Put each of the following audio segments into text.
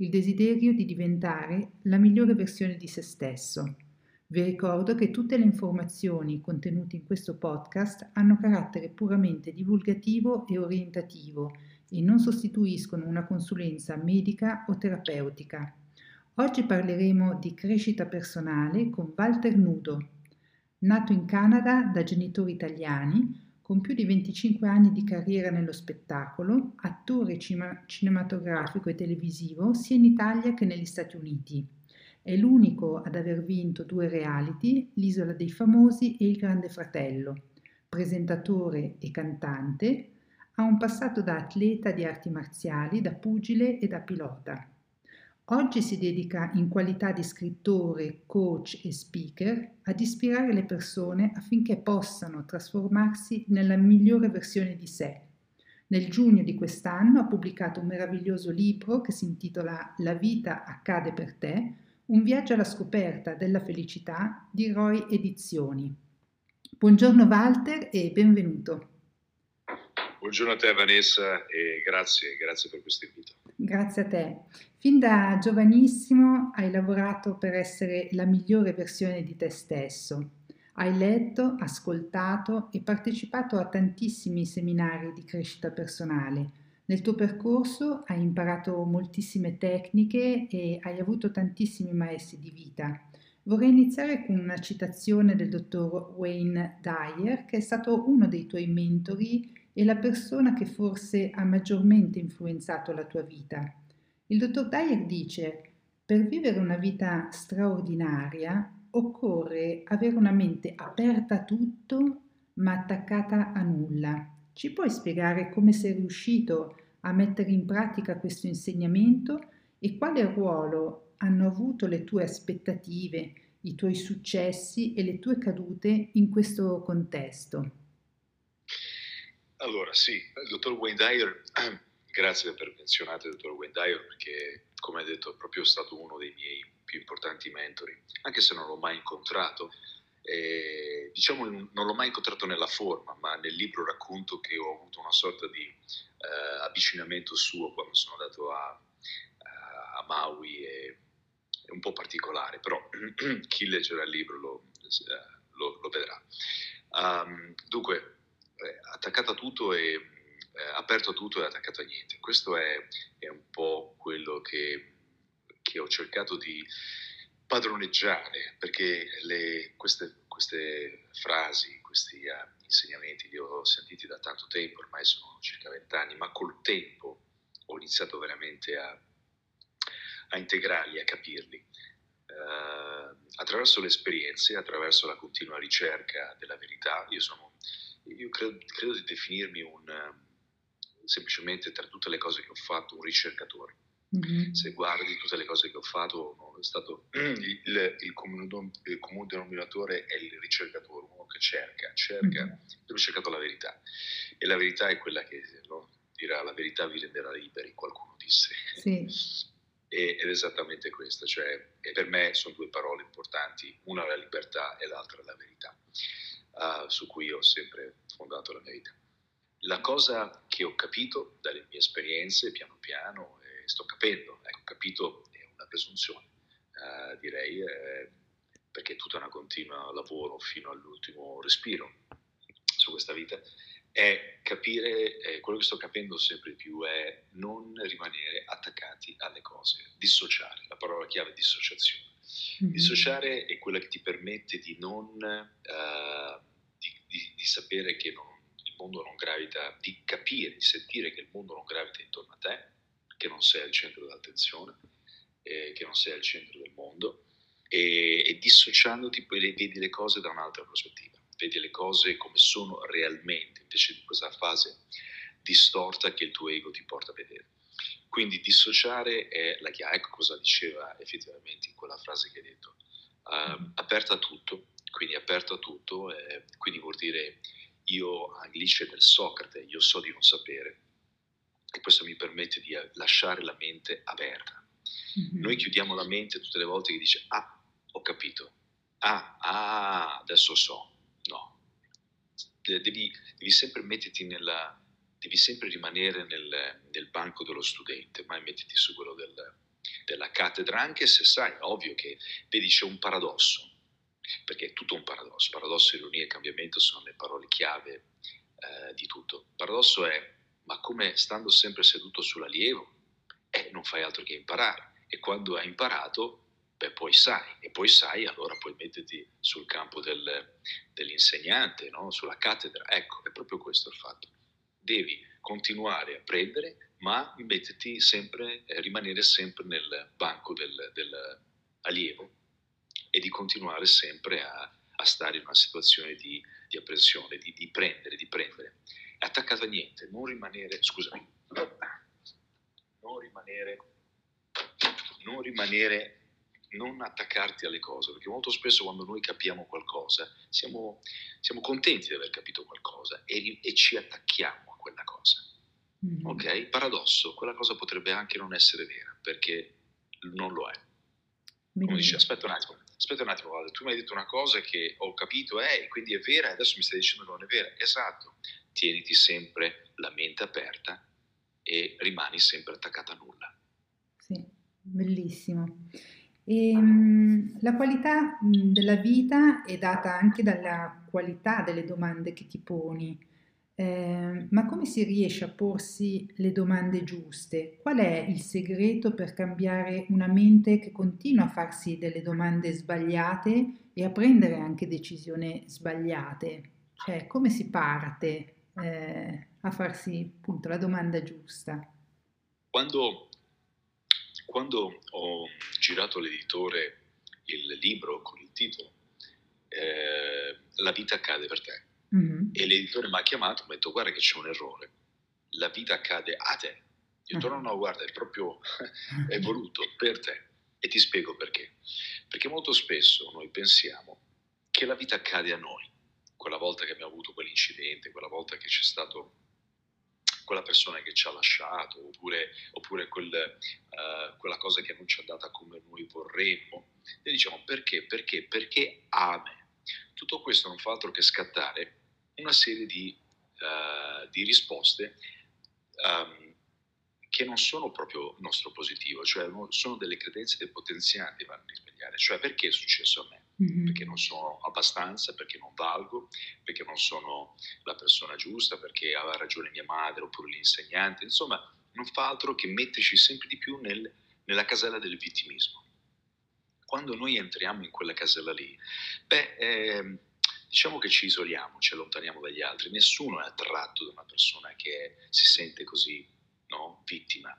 il desiderio di diventare la migliore versione di se stesso. Vi ricordo che tutte le informazioni contenute in questo podcast hanno carattere puramente divulgativo e orientativo e non sostituiscono una consulenza medica o terapeutica. Oggi parleremo di crescita personale con Walter Nudo. Nato in Canada da genitori italiani, con più di 25 anni di carriera nello spettacolo, attore cima- cinematografico e televisivo sia in Italia che negli Stati Uniti. È l'unico ad aver vinto due reality, L'Isola dei Famosi e Il Grande Fratello. Presentatore e cantante, ha un passato da atleta di arti marziali, da pugile e da pilota. Oggi si dedica in qualità di scrittore, coach e speaker ad ispirare le persone affinché possano trasformarsi nella migliore versione di sé. Nel giugno di quest'anno ha pubblicato un meraviglioso libro che si intitola La vita accade per te, un viaggio alla scoperta della felicità di Roy Edizioni. Buongiorno Walter e benvenuto. Buongiorno a te Vanessa e grazie, grazie per questo invito. Grazie a te. Fin da giovanissimo hai lavorato per essere la migliore versione di te stesso. Hai letto, ascoltato e partecipato a tantissimi seminari di crescita personale. Nel tuo percorso hai imparato moltissime tecniche e hai avuto tantissimi maestri di vita. Vorrei iniziare con una citazione del dottor Wayne Dyer, che è stato uno dei tuoi mentori e la persona che forse ha maggiormente influenzato la tua vita. Il dottor Dyer dice, per vivere una vita straordinaria occorre avere una mente aperta a tutto ma attaccata a nulla. Ci puoi spiegare come sei riuscito a mettere in pratica questo insegnamento e quale ruolo hanno avuto le tue aspettative, i tuoi successi e le tue cadute in questo contesto? Allora, sì, il dottor Wayne Dyer Grazie per aver menzionato il dottor Wayne Dyer perché, come hai detto, è proprio stato uno dei miei più importanti mentori, anche se non l'ho mai incontrato. Eh, diciamo non l'ho mai incontrato nella forma, ma nel libro racconto che ho avuto una sorta di eh, avvicinamento suo quando sono andato a, a Maui. E, è un po' particolare, però chi leggerà il libro lo, eh, lo, lo vedrà. Um, dunque, eh, attaccata a tutto e eh, aperto a tutto e attaccato a niente. Questo è, è un po' quello che, che, ho cercato di padroneggiare, perché le, queste, queste, frasi, questi uh, insegnamenti li ho sentiti da tanto tempo, ormai sono circa vent'anni, ma col tempo ho iniziato veramente a, a integrarli, a capirli. Uh, attraverso le esperienze, attraverso la continua ricerca della verità, io, sono, io credo, credo di definirmi un, semplicemente tra tutte le cose che ho fatto un ricercatore. Mm-hmm. Se guardi tutte le cose che ho fatto, no, è stato il, il, comune, il, comune, denominatore è il ricercatore, uno che cerca, cerca, mm-hmm. ho cercato la verità. E la verità è quella che no, dirà la verità vi renderà liberi, qualcuno disse. Sì. ed è esattamente questo, cioè, e per me sono due parole importanti, una la libertà e l'altra la verità, uh, su cui ho sempre fondato la mia vita. La cosa che ho capito dalle mie esperienze, piano piano, e sto capendo, ecco, capito è una presunzione, eh, direi, eh, perché è tutta una continua lavoro fino all'ultimo respiro su questa vita, è capire, eh, quello che sto capendo sempre di più è non rimanere attaccati alle cose, dissociare, la parola chiave è dissociazione. Mm-hmm. Dissociare è quella che ti permette di non, uh, di, di, sapere che non mondo non gravita, di capire, di sentire che il mondo non gravita intorno a te, che non sei al centro dell'attenzione, eh, che non sei al centro del mondo e, e dissociandoti poi vedi le cose da un'altra prospettiva, vedi le cose come sono realmente, invece di questa fase distorta che il tuo ego ti porta a vedere. Quindi dissociare è la chiave, ecco cosa diceva effettivamente in quella frase che hai detto. aperta a tutto, quindi aperto a tutto, eh, quindi vuol dire io, Alice del Socrate, io so di non sapere, e questo mi permette di lasciare la mente aperta. Mm-hmm. Noi chiudiamo la mente tutte le volte che dice, ah, ho capito, ah, ah, adesso so, no. Devi, devi sempre metterti nella, devi sempre rimanere nel, nel, banco dello studente, mai metterti su quello del, della cattedra, anche se sai, ovvio che, vedi, c'è un paradosso, perché è tutto un paradosso, paradosso, ironia e cambiamento sono le parole chiave eh, di tutto. Paradosso è, ma come stando sempre seduto sull'allievo, eh, non fai altro che imparare, e quando hai imparato beh, poi sai, e poi sai, allora puoi metterti sul campo del, dell'insegnante, no? sulla cattedra. Ecco, è proprio questo il fatto. Devi continuare a prendere, ma metterti sempre, eh, rimanere sempre nel banco del, dell'allievo e di continuare sempre a, a, stare in una situazione di, di apprensione, di, di prendere, di prendere. Attaccato a niente, non rimanere, scusami, non rimanere, non rimanere non attaccarti alle cose, perché molto spesso quando noi capiamo qualcosa siamo, siamo contenti di aver capito qualcosa e, e ci attacchiamo a quella cosa. Mm-hmm. Ok? Paradosso, quella cosa potrebbe anche non essere vera, perché non lo è. Come dici, aspetta un attimo, aspetta un attimo, guarda, tu mi hai detto una cosa che ho capito eh, quindi è vera, adesso mi stai dicendo che non è vera. Esatto, tieniti sempre la mente aperta e rimani sempre attaccata a nulla. Sì, bellissimo. E, ehm, la qualità della vita è data anche dalla qualità delle domande che ti poni. Eh, ma come si riesce a porsi le domande giuste? Qual è il segreto per cambiare una mente che continua a farsi delle domande sbagliate e a prendere anche decisioni sbagliate? Cioè, come si parte eh, a farsi appunto la domanda giusta? Quando quando ho girato all'editore il libro con il titolo eh, La vita accade per te mm-hmm. e l'editore mi ha chiamato e mi ha detto guarda che c'è un errore, la vita accade a te. Io ho detto no, no, guarda, è proprio è voluto per te e ti spiego perché. Perché molto spesso noi pensiamo che la vita accade a noi, quella volta che abbiamo avuto quell'incidente, quella volta che c'è stato quella persona che ci ha lasciato, oppure, oppure quel, uh, quella cosa che non ci è andata come noi vorremmo. E diciamo perché? Perché? Perché ame. Tutto questo non fa altro che scattare una serie di, uh, di risposte um, che non sono proprio nostro positivo, cioè sono delle credenze depotenzianti vanno a risvegliare. Cioè perché è successo a me? mm-hmm. perché non sono abbastanza, perché non valgo, perché non sono la persona giusta, perché aveva ragione mia madre oppure l'insegnante, insomma non fa altro che metterci sempre di più nel, nella casella del vittimismo. Quando noi entriamo in quella casella lì, beh, eh, diciamo che ci isoliamo, ci allontaniamo dagli altri, nessuno è attratto da una persona che si sente così no? vittima.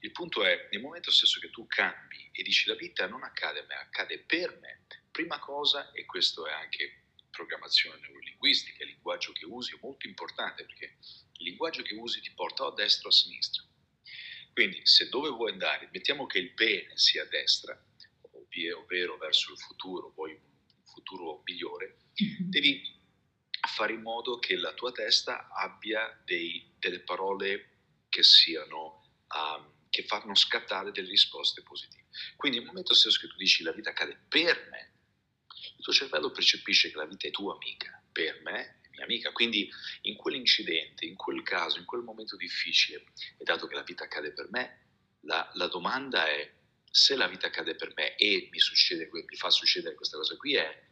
Il punto è, nel momento stesso che tu cambi e dici la vita non accade a me, accade per me, prima cosa, e questo è anche programmazione neurolinguistica, il linguaggio che usi è molto importante perché il linguaggio che usi ti porta a destra o a sinistra. Quindi se dove vuoi andare, mettiamo che il bene sia a destra, ovvero verso il futuro, vuoi un futuro migliore. Devi fare in modo che la tua testa abbia dei, delle parole che siano, um, che fanno scattare delle risposte positive. Quindi nel momento stesso che tu dici la vita accade per me, il tuo cervello percepisce che la vita è tua amica, per me è mia amica, quindi in quell'incidente, in quel caso, in quel momento difficile, e dato che la vita accade per me, la, la domanda è se la vita accade per me e mi, succede, mi fa succedere questa cosa qui è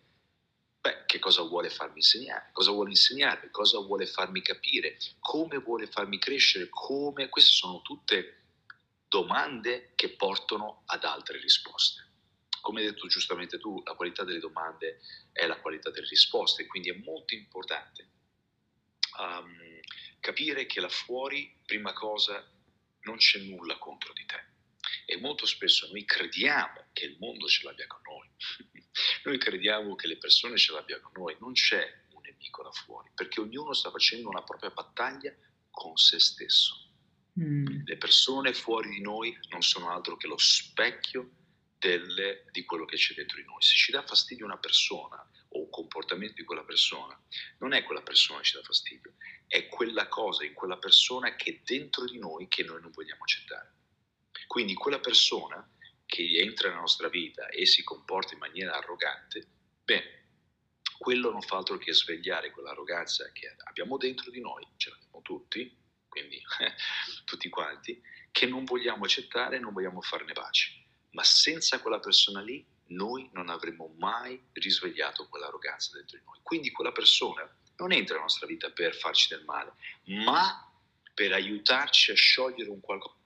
beh, che cosa vuole farmi insegnare, cosa vuole insegnarmi, cosa vuole farmi capire, come vuole farmi crescere, come, queste sono tutte domande che portano ad altre risposte. Come hai detto giustamente tu, la qualità delle domande è la qualità delle risposte, quindi è molto importante um, capire che là fuori, prima cosa, non c'è nulla contro di te. E molto spesso noi crediamo che il mondo ce l'abbia con noi, noi crediamo che le persone ce l'abbiano con noi, non c'è un nemico là fuori, perché ognuno sta facendo una propria battaglia con se stesso. Mm. Le persone fuori di noi non sono altro che lo specchio delle, di quello che c'è dentro di noi. Se ci dà fastidio una persona o un comportamento di quella persona, non è quella persona che ci dà fastidio, è quella cosa in quella persona che è dentro di noi che noi non vogliamo accettare. Quindi quella persona che entra nella nostra vita e si comporta in maniera arrogante, bene, quello non fa altro che svegliare quell'arroganza che abbiamo dentro di noi, ce l'abbiamo tutti, quindi tutti quanti, che non vogliamo accettare e non vogliamo farne pace. Ma senza quella persona lì noi non avremmo mai risvegliato quell'arroganza dentro di noi. Quindi quella persona non entra nella nostra vita per farci del male, ma per aiutarci a sciogliere un qualcosa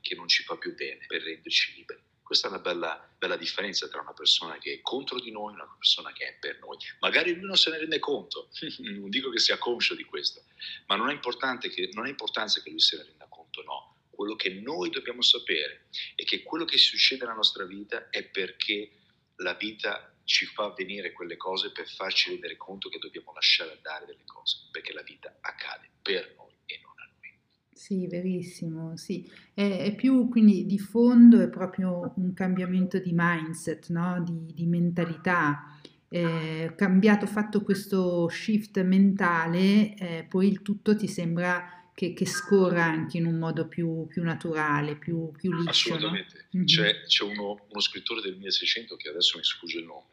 che non ci fa più bene, per renderci liberi. Questa è una bella, bella, differenza tra una persona che è contro di noi e una persona che è per noi. Magari lui non se ne rende conto, non dico che sia conscio di questo, ma non è, che, non è importanza che lui se ne renda conto, no. Quello che noi dobbiamo sapere è che quello che succede nella nostra vita è perché la vita ci fa venire quelle cose per farci rendere conto che dobbiamo lasciare andare delle cose, perché la vita accade per noi. Sì, verissimo, sì. È, è più quindi di fondo è proprio un cambiamento di mindset, no? di, di mentalità. Eh, cambiato, fatto questo shift mentale, eh, poi il tutto ti sembra che, che, scorra anche in un modo più, più naturale, più, più liscio. Assolutamente. No? Mm-hmm. C'è, c'è uno, uno, scrittore del 1600 che adesso mi sfugge il nome,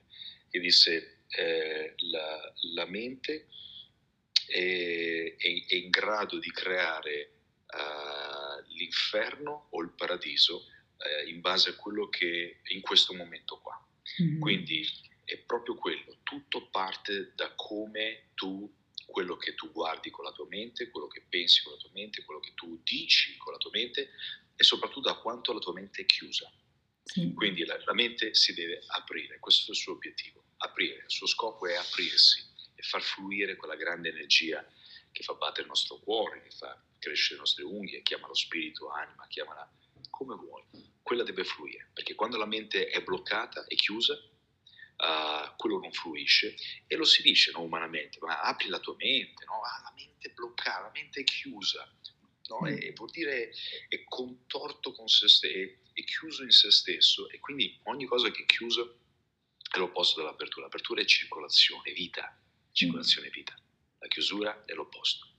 che disse eh, la, la, mente è, è, è, in grado di creare uh, l'inferno o il paradiso uh, in base a quello che in questo momento qua. Mm-hmm. Quindi è proprio quello, tutto parte da come tu quello che tu guardi con la tua mente, quello che pensi con la tua mente, quello che tu dici con la tua mente e soprattutto da quanto la tua mente è chiusa. Sì. Quindi la, la, mente si deve aprire, questo è il suo obiettivo, aprire, il suo scopo è aprirsi e far fluire quella grande energia che fa battere il nostro cuore, che fa crescere le nostre unghie, chiama lo spirito, anima, chiamala come vuoi. Quella deve fluire, perché quando la mente è bloccata, è chiusa, uh, quello non fluisce e lo si dice no, umanamente, ma apri la tua mente, no? ah, la mente è bloccata, la mente è chiusa, no? mm. e, vuol dire è contorto con se stesso, è chiuso in se stesso e quindi ogni cosa che è chiusa è l'opposto dell'apertura. L'apertura è circolazione, vita, circolazione, vita. La chiusura è l'opposto.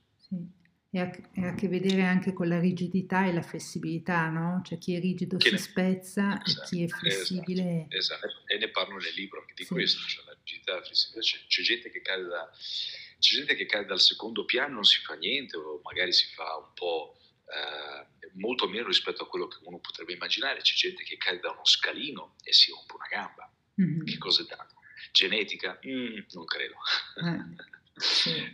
E ha, a che vedere anche con la rigidità e la flessibilità, no? Cioè chi è rigido che si ne... spezza esatto, e chi è esatto, flessibile... Esatto, esatto. e ne parlo nel libro anche di sì. questo, cioè la rigidità e la flessibilità. C'è, c'è, gente che cade da, c'è gente che cade dal secondo piano, non si fa niente o magari si fa un po'... Eh, molto meno rispetto a quello che uno potrebbe immaginare. C'è gente che cade da uno scalino e si rompe una gamba. Mm-hmm. Che cosa danno? Genetica? Mm, non credo. Eh.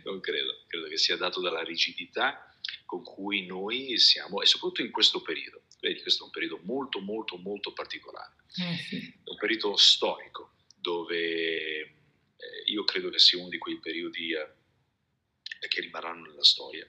Non credo, credo che sia dato dalla rigidità con cui noi siamo, e soprattutto in questo periodo. Vedi, questo è un periodo molto, molto, molto particolare. Eh sì. È un periodo storico, dove eh, io credo che sia uno di quei periodi eh, che rimarranno nella storia.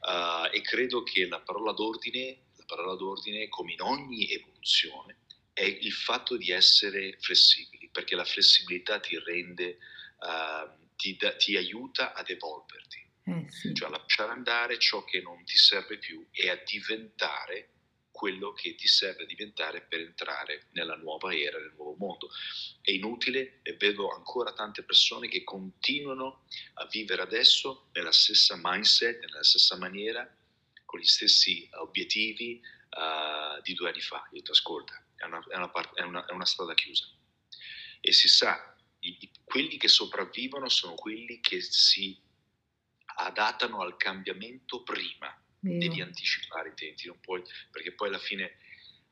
Uh, e credo che la parola d'ordine, la parola d'ordine, come in ogni evoluzione, è il fatto di essere flessibili, perché la flessibilità ti rende... Uh, ti, da, ti aiuta ad evolverti, eh, sì. cioè a lasciare andare ciò che non ti serve più e a diventare quello che ti serve a diventare per entrare nella nuova era, nel nuovo mondo. È inutile e vedo ancora tante persone che continuano a vivere adesso nella stessa mindset, nella stessa maniera, con gli stessi obiettivi uh, di due anni fa. Io ti ascolta, è una, è, una part- è, una, è una strada chiusa. E si sa i, quelli che sopravvivono sono quelli che si adattano al cambiamento prima. Mm. Devi anticipare i tempi, non puoi, perché poi alla fine,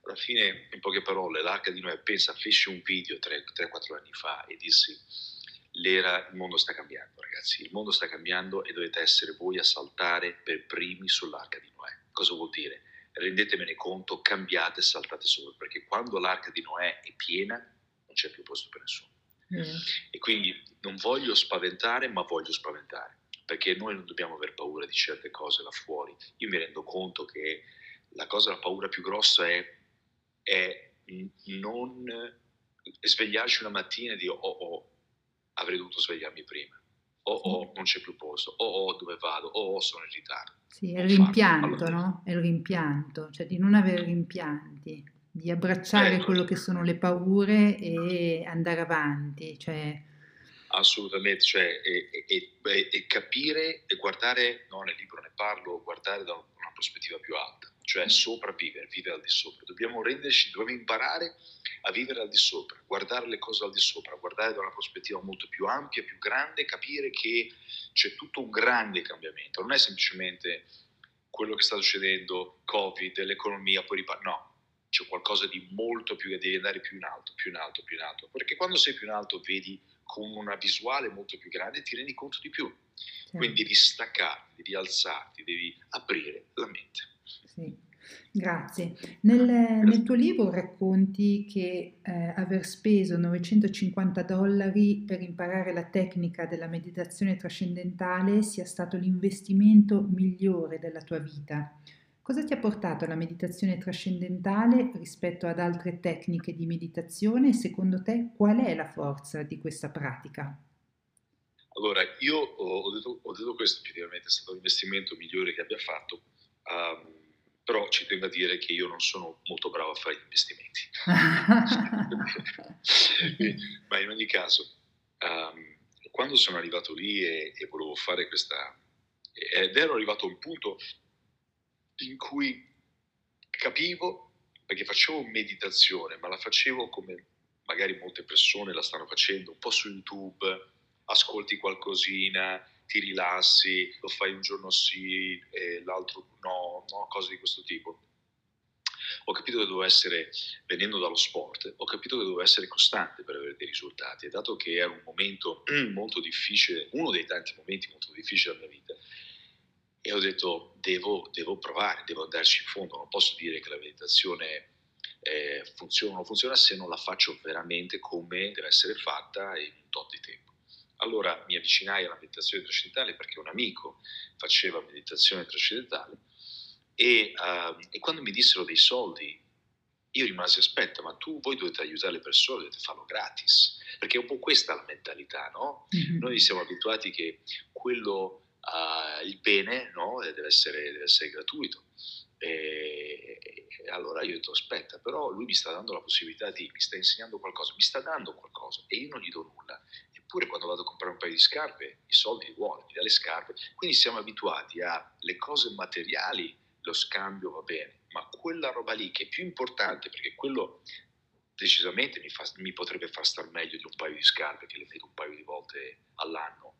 alla fine, in poche parole, l'arca di Noè, pensa, fece un video 3-4 anni fa e dissi, l'era, il mondo sta cambiando ragazzi, il mondo sta cambiando e dovete essere voi a saltare per primi sull'arca di Noè. Cosa vuol dire? Rendetemene conto, cambiate e saltate sopra, perché quando l'arca di Noè è piena non c'è più posto per nessuno. Mm. E quindi non voglio spaventare, ma voglio spaventare, perché noi non dobbiamo aver paura di certe cose là fuori. Io mi rendo conto che la cosa, la paura più grossa è, è non svegliarci una mattina e dire oh, oh, avrei dovuto svegliarmi prima. Oh, oh, non c'è più posto. Oh, oh, dove vado? Oh, oh sono in ritardo. Sì, è il rimpianto, allora, no? È il rimpianto, cioè di non avere rimpianti. Di abbracciare eh, quello che sono le paure e andare avanti. Cioè... Assolutamente, cioè, e, e, e, e, capire e guardare, no, nel libro ne parlo, guardare da una prospettiva più alta, cioè sopravvivere, vivere al di sopra. Dobbiamo renderci, dobbiamo imparare a vivere al di sopra, guardare le cose al di sopra, guardare da una prospettiva molto più ampia, più grande, capire che c'è tutto un grande cambiamento, non è semplicemente quello che sta succedendo, Covid, l'economia, poi ripar- no, c'è qualcosa di molto più, devi andare più in alto, più in alto, più in alto, perché quando sei più in alto vedi con una visuale molto più grande ti rendi conto di più, sì. quindi devi staccarti, devi alzarti, devi aprire la mente. Sì. Grazie. Nel, nel, tuo libro racconti che eh, aver speso 950 dollari per imparare la tecnica della meditazione trascendentale sia stato l'investimento migliore della tua vita. Cosa ti ha portato alla meditazione trascendentale rispetto ad altre tecniche di meditazione e secondo te qual è la forza di questa pratica? Allora, io ho detto, ho detto questo, effettivamente è stato l'investimento migliore che abbia fatto, um, però ci tengo a dire che io non sono molto bravo a fare gli investimenti. Ma in ogni caso, um, quando sono arrivato lì e, e volevo fare questa... ed ero arrivato a un punto in cui capivo, perché facevo meditazione, ma la facevo come magari molte persone la stanno facendo, un po' su YouTube, ascolti qualcosina, ti rilassi, lo fai un giorno sì e l'altro no, no, cose di questo tipo. Ho capito che dovevo essere, venendo dallo sport, ho capito che dovevo essere costante per avere dei risultati e dato che era un momento molto difficile, uno dei tanti momenti molto difficili della mia vita, e ho detto devo, devo provare, devo andarci in fondo, non posso dire che la meditazione eh, funziona o non funziona se non la faccio veramente come deve essere fatta in un tot di tempo. Allora mi avvicinai alla meditazione trascendentale perché un amico faceva meditazione trascendentale e, uh, e quando mi dissero dei soldi io rimasi aspetta ma tu voi dovete aiutare le persone dovete farlo gratis perché è un po' questa la mentalità no? Mm-hmm. noi siamo abituati che quello uh, il bene no? deve, essere, deve, essere, gratuito. E, e, allora io ho detto aspetta, però lui mi sta dando la possibilità di, mi sta insegnando qualcosa, mi sta dando qualcosa e io non gli do nulla. Eppure quando vado a comprare un paio di scarpe, i soldi li vuole, mi dà le scarpe. Quindi siamo abituati alle cose materiali, lo scambio va bene, ma quella roba lì che è più importante, perché quello decisamente mi, fa, mi potrebbe far star meglio di un paio di scarpe che le vedo un paio di volte all'anno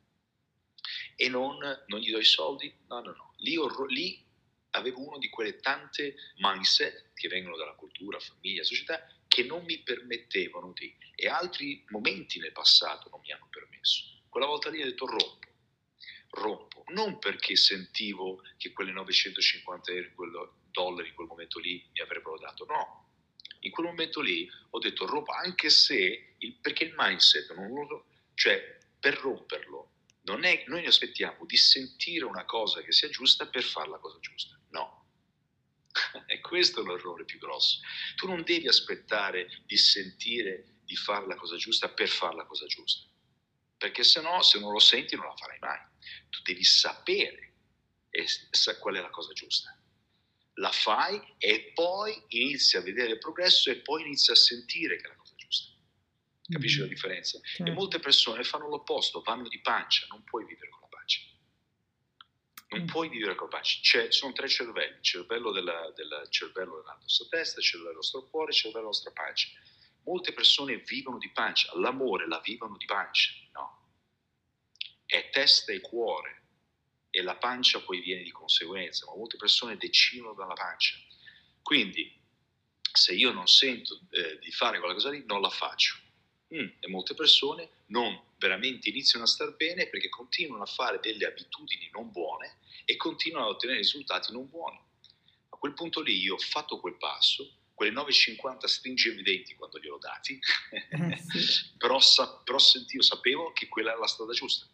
e non, non gli do i soldi? No, no, no. Lì, ho, lì avevo uno di quelle tante mindset che vengono dalla cultura, famiglia, società, che non mi permettevano di, e altri momenti nel passato non mi hanno permesso. Quella volta lì ho detto rompo, rompo, non perché sentivo che quelle 950 euro, dollari in quel momento lì mi avrebbero dato, no. In quel momento lì ho detto rompo, anche se, il, perché il mindset, non lo, cioè per romperlo è, noi aspettiamo di sentire una cosa che sia giusta per fare la cosa giusta. No. e questo è l'errore più grosso. Tu non devi aspettare di sentire di fare la cosa giusta per fare la cosa giusta. Perché se no, se non lo senti, non la farai mai. Tu devi sapere qual è la cosa giusta. La fai e poi inizi a vedere il progresso e poi inizi a sentire che la cosa Capisci la mm-hmm. differenza? Certo. E molte persone fanno l'opposto, vanno di pancia, non puoi vivere con la pancia. Non mm. puoi vivere con la pancia. C'è, sono tre cervelli, il cervello, della, del cervello della nostra testa, il cervello del nostro cuore, il cervello della nostra pancia. Molte persone vivono di pancia, l'amore la vivono di pancia, no. È testa e cuore e la pancia poi viene di conseguenza, ma molte persone decidono dalla pancia. Quindi, se io non sento eh, di fare quella cosa lì, non la faccio mm, e molte persone non veramente iniziano a star bene perché continuano a fare delle abitudini non buone e continuano a ottenere risultati non buoni. A quel punto lì io ho fatto quel passo, quelle 9,50 stringevo i denti quando li ho dati, eh, sì. però, però sentivo, sapevo che quella era la strada giusta.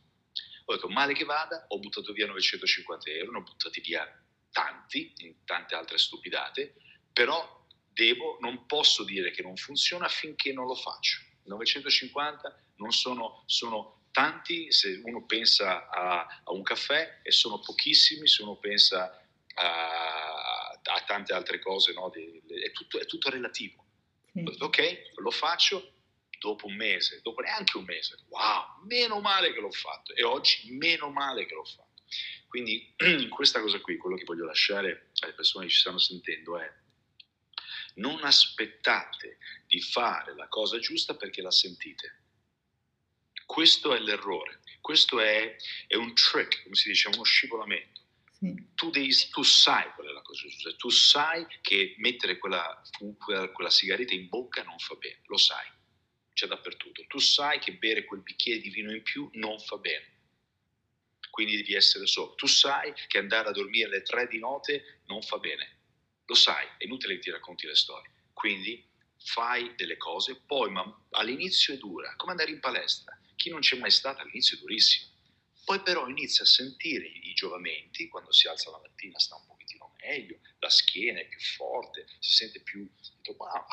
Ho detto, male che vada, ho buttato via 950 euro, ne ho buttati via tanti, in tante altre stupidate, però devo, non posso dire che non funziona finché non lo faccio. 950 non sono, sono tanti se uno pensa a, a, un caffè e sono pochissimi se uno pensa a a tante altre cose, no? è, tutto, è, tutto, relativo. Sì. Ok, lo faccio dopo un mese, dopo neanche un mese, wow, meno male che l'ho fatto e oggi meno male che l'ho fatto. Quindi in questa cosa qui, quello che voglio lasciare alle persone che ci stanno sentendo è non aspettate di fare la cosa giusta perché la sentite. Questo è l'errore, questo è, è un trick, come si dice, uno scivolamento. Tu, devi, tu, sai qual è la cosa giusta, tu sai che mettere quella, quella, quella sigaretta in bocca non fa bene, lo sai, c'è dappertutto. Tu sai che bere quel bicchiere di vino in più non fa bene, quindi devi essere solo. Tu sai che andare a dormire alle tre di notte non fa bene, lo sai, è inutile che ti racconti le storie. Quindi fai delle cose, poi ma all'inizio è dura, come andare in palestra. Chi non c'è mai stato all'inizio è durissimo. Poi però inizia a sentire i giovamenti, quando si alza la mattina sta un pochettino meglio, la schiena è più forte, si sente più...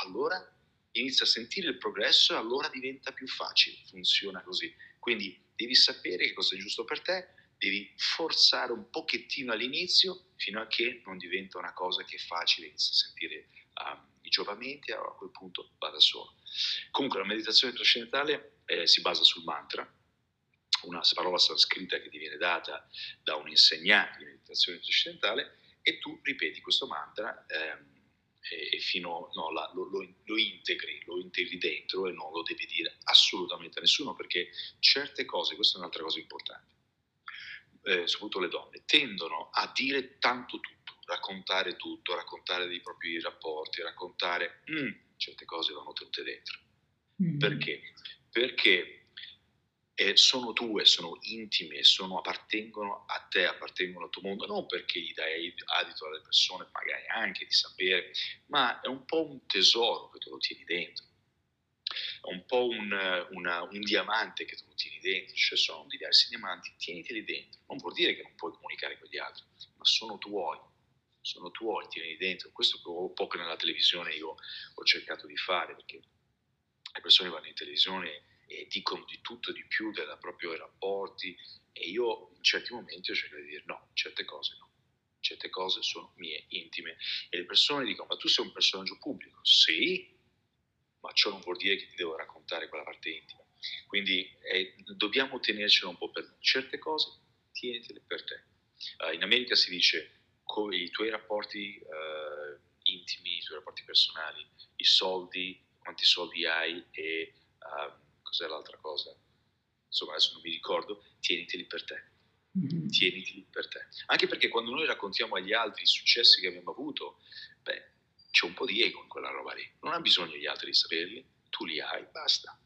Allora inizia a sentire il progresso e allora diventa più facile, funziona così. Quindi devi sapere che cosa è giusto per te, devi forzare un pochettino all'inizio fino a che non diventa una cosa che è facile, inizia a sentire um, i giovamenti e a quel punto va da solo. Comunque la meditazione trascendentale eh, si basa sul mantra, una parola sanscrita che ti viene data da un insegnante di meditazione trascendentale e tu ripeti questo mantra ehm, e, fino, no, la, lo, lo, lo, integri, lo integri dentro e non lo devi dire assolutamente a nessuno perché certe cose, questa è un'altra cosa importante, eh, soprattutto le donne, tendono a dire tanto tutto, raccontare tutto, raccontare dei propri rapporti, raccontare mm, certe cose vanno tenute dentro. Mm. Perché? Perché eh, sono tue, sono intime, sono, appartengono a te, appartengono al tuo mondo, non perché gli dai adito alle persone, magari anche di sapere, ma è un po' un tesoro che tu lo tieni dentro un po' un, una, un, diamante che tu tieni dentro, cioè sono diversi diamanti, tieniteli dentro. Non vuol dire che non puoi comunicare con gli altri, ma sono tuoi, sono tuoi, tieni dentro. Questo un po' che nella televisione io ho cercato di fare, perché le persone vanno in televisione e dicono di tutto e di più dei propri rapporti e io in certi momenti ho cercato di dire no, certe cose no certe cose sono mie, intime. E le persone dicono, ma tu sei un personaggio pubblico? Sì, ma ciò non vuol dire che ti devo raccontare quella parte intima. Quindi eh, dobbiamo tenercelo un po' per noi. Certe cose tienitele per te. Uh, in America si dice con i tuoi rapporti uh, intimi, i tuoi rapporti personali, i soldi, quanti soldi hai e uh, cos'è l'altra cosa? Insomma, adesso non mi ricordo, tieniteli per te. Mm-hmm. Tieniteli per te. Anche perché quando noi raccontiamo agli altri i successi che abbiamo avuto, beh, c'è un po' di ego in quella roba lì. Non ha bisogno gli altri di saperli, tu li hai, basta.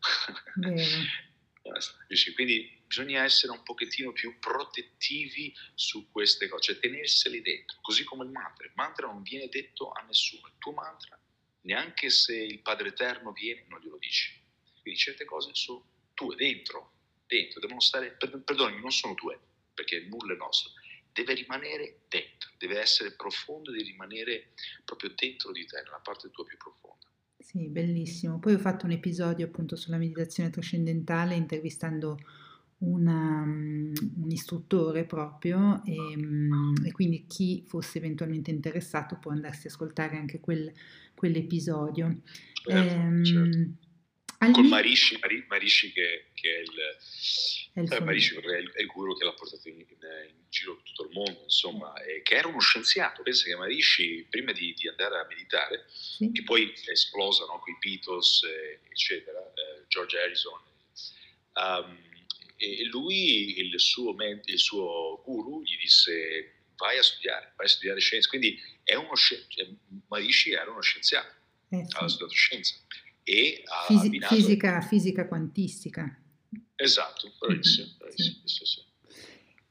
basta. Quindi bisogna essere un pochettino più protettivi su queste cose, cioè tenerseli dentro, così come il mantra. Il mantra non viene detto a nessuno, il tuo mantra, neanche se il Padre Eterno viene, non glielo dici. Quindi certe cose sono tue, dentro, dentro, devono stare, perdonami, non sono tue, perché nulla è nostro, deve rimanere dentro, deve essere profondo, deve rimanere proprio dentro di te, nella parte tua più profonda. Sì, bellissimo. Poi ho fatto un episodio appunto sulla meditazione trascendentale intervistando una, um, un istruttore proprio e, um, e, quindi chi fosse eventualmente interessato può andarsi a ascoltare anche quel, quell'episodio. Certo, ehm, certo. Con Marishi, Marishi che, che, è il, è il, eh, Marishi, è il, è il guru che l'ha portato in, in, in, giro per tutto il mondo, insomma, e che era uno scienziato. Pensa che Marishi, prima di, di andare a meditare, sì. che poi esplosa no, con i Beatles, eh, eccetera, eh, George Harrison, um, e lui, il suo, il suo, guru, gli disse vai a studiare, vai a studiare scienze. Quindi è uno, cioè, Marishi era uno scienziato, eh, sì. aveva studiato scienza e ha Fisi- abbinato... fisica, fisica quantistica. Esatto, bravissimo. Mm-hmm. bravissimo sì. Sì, sì.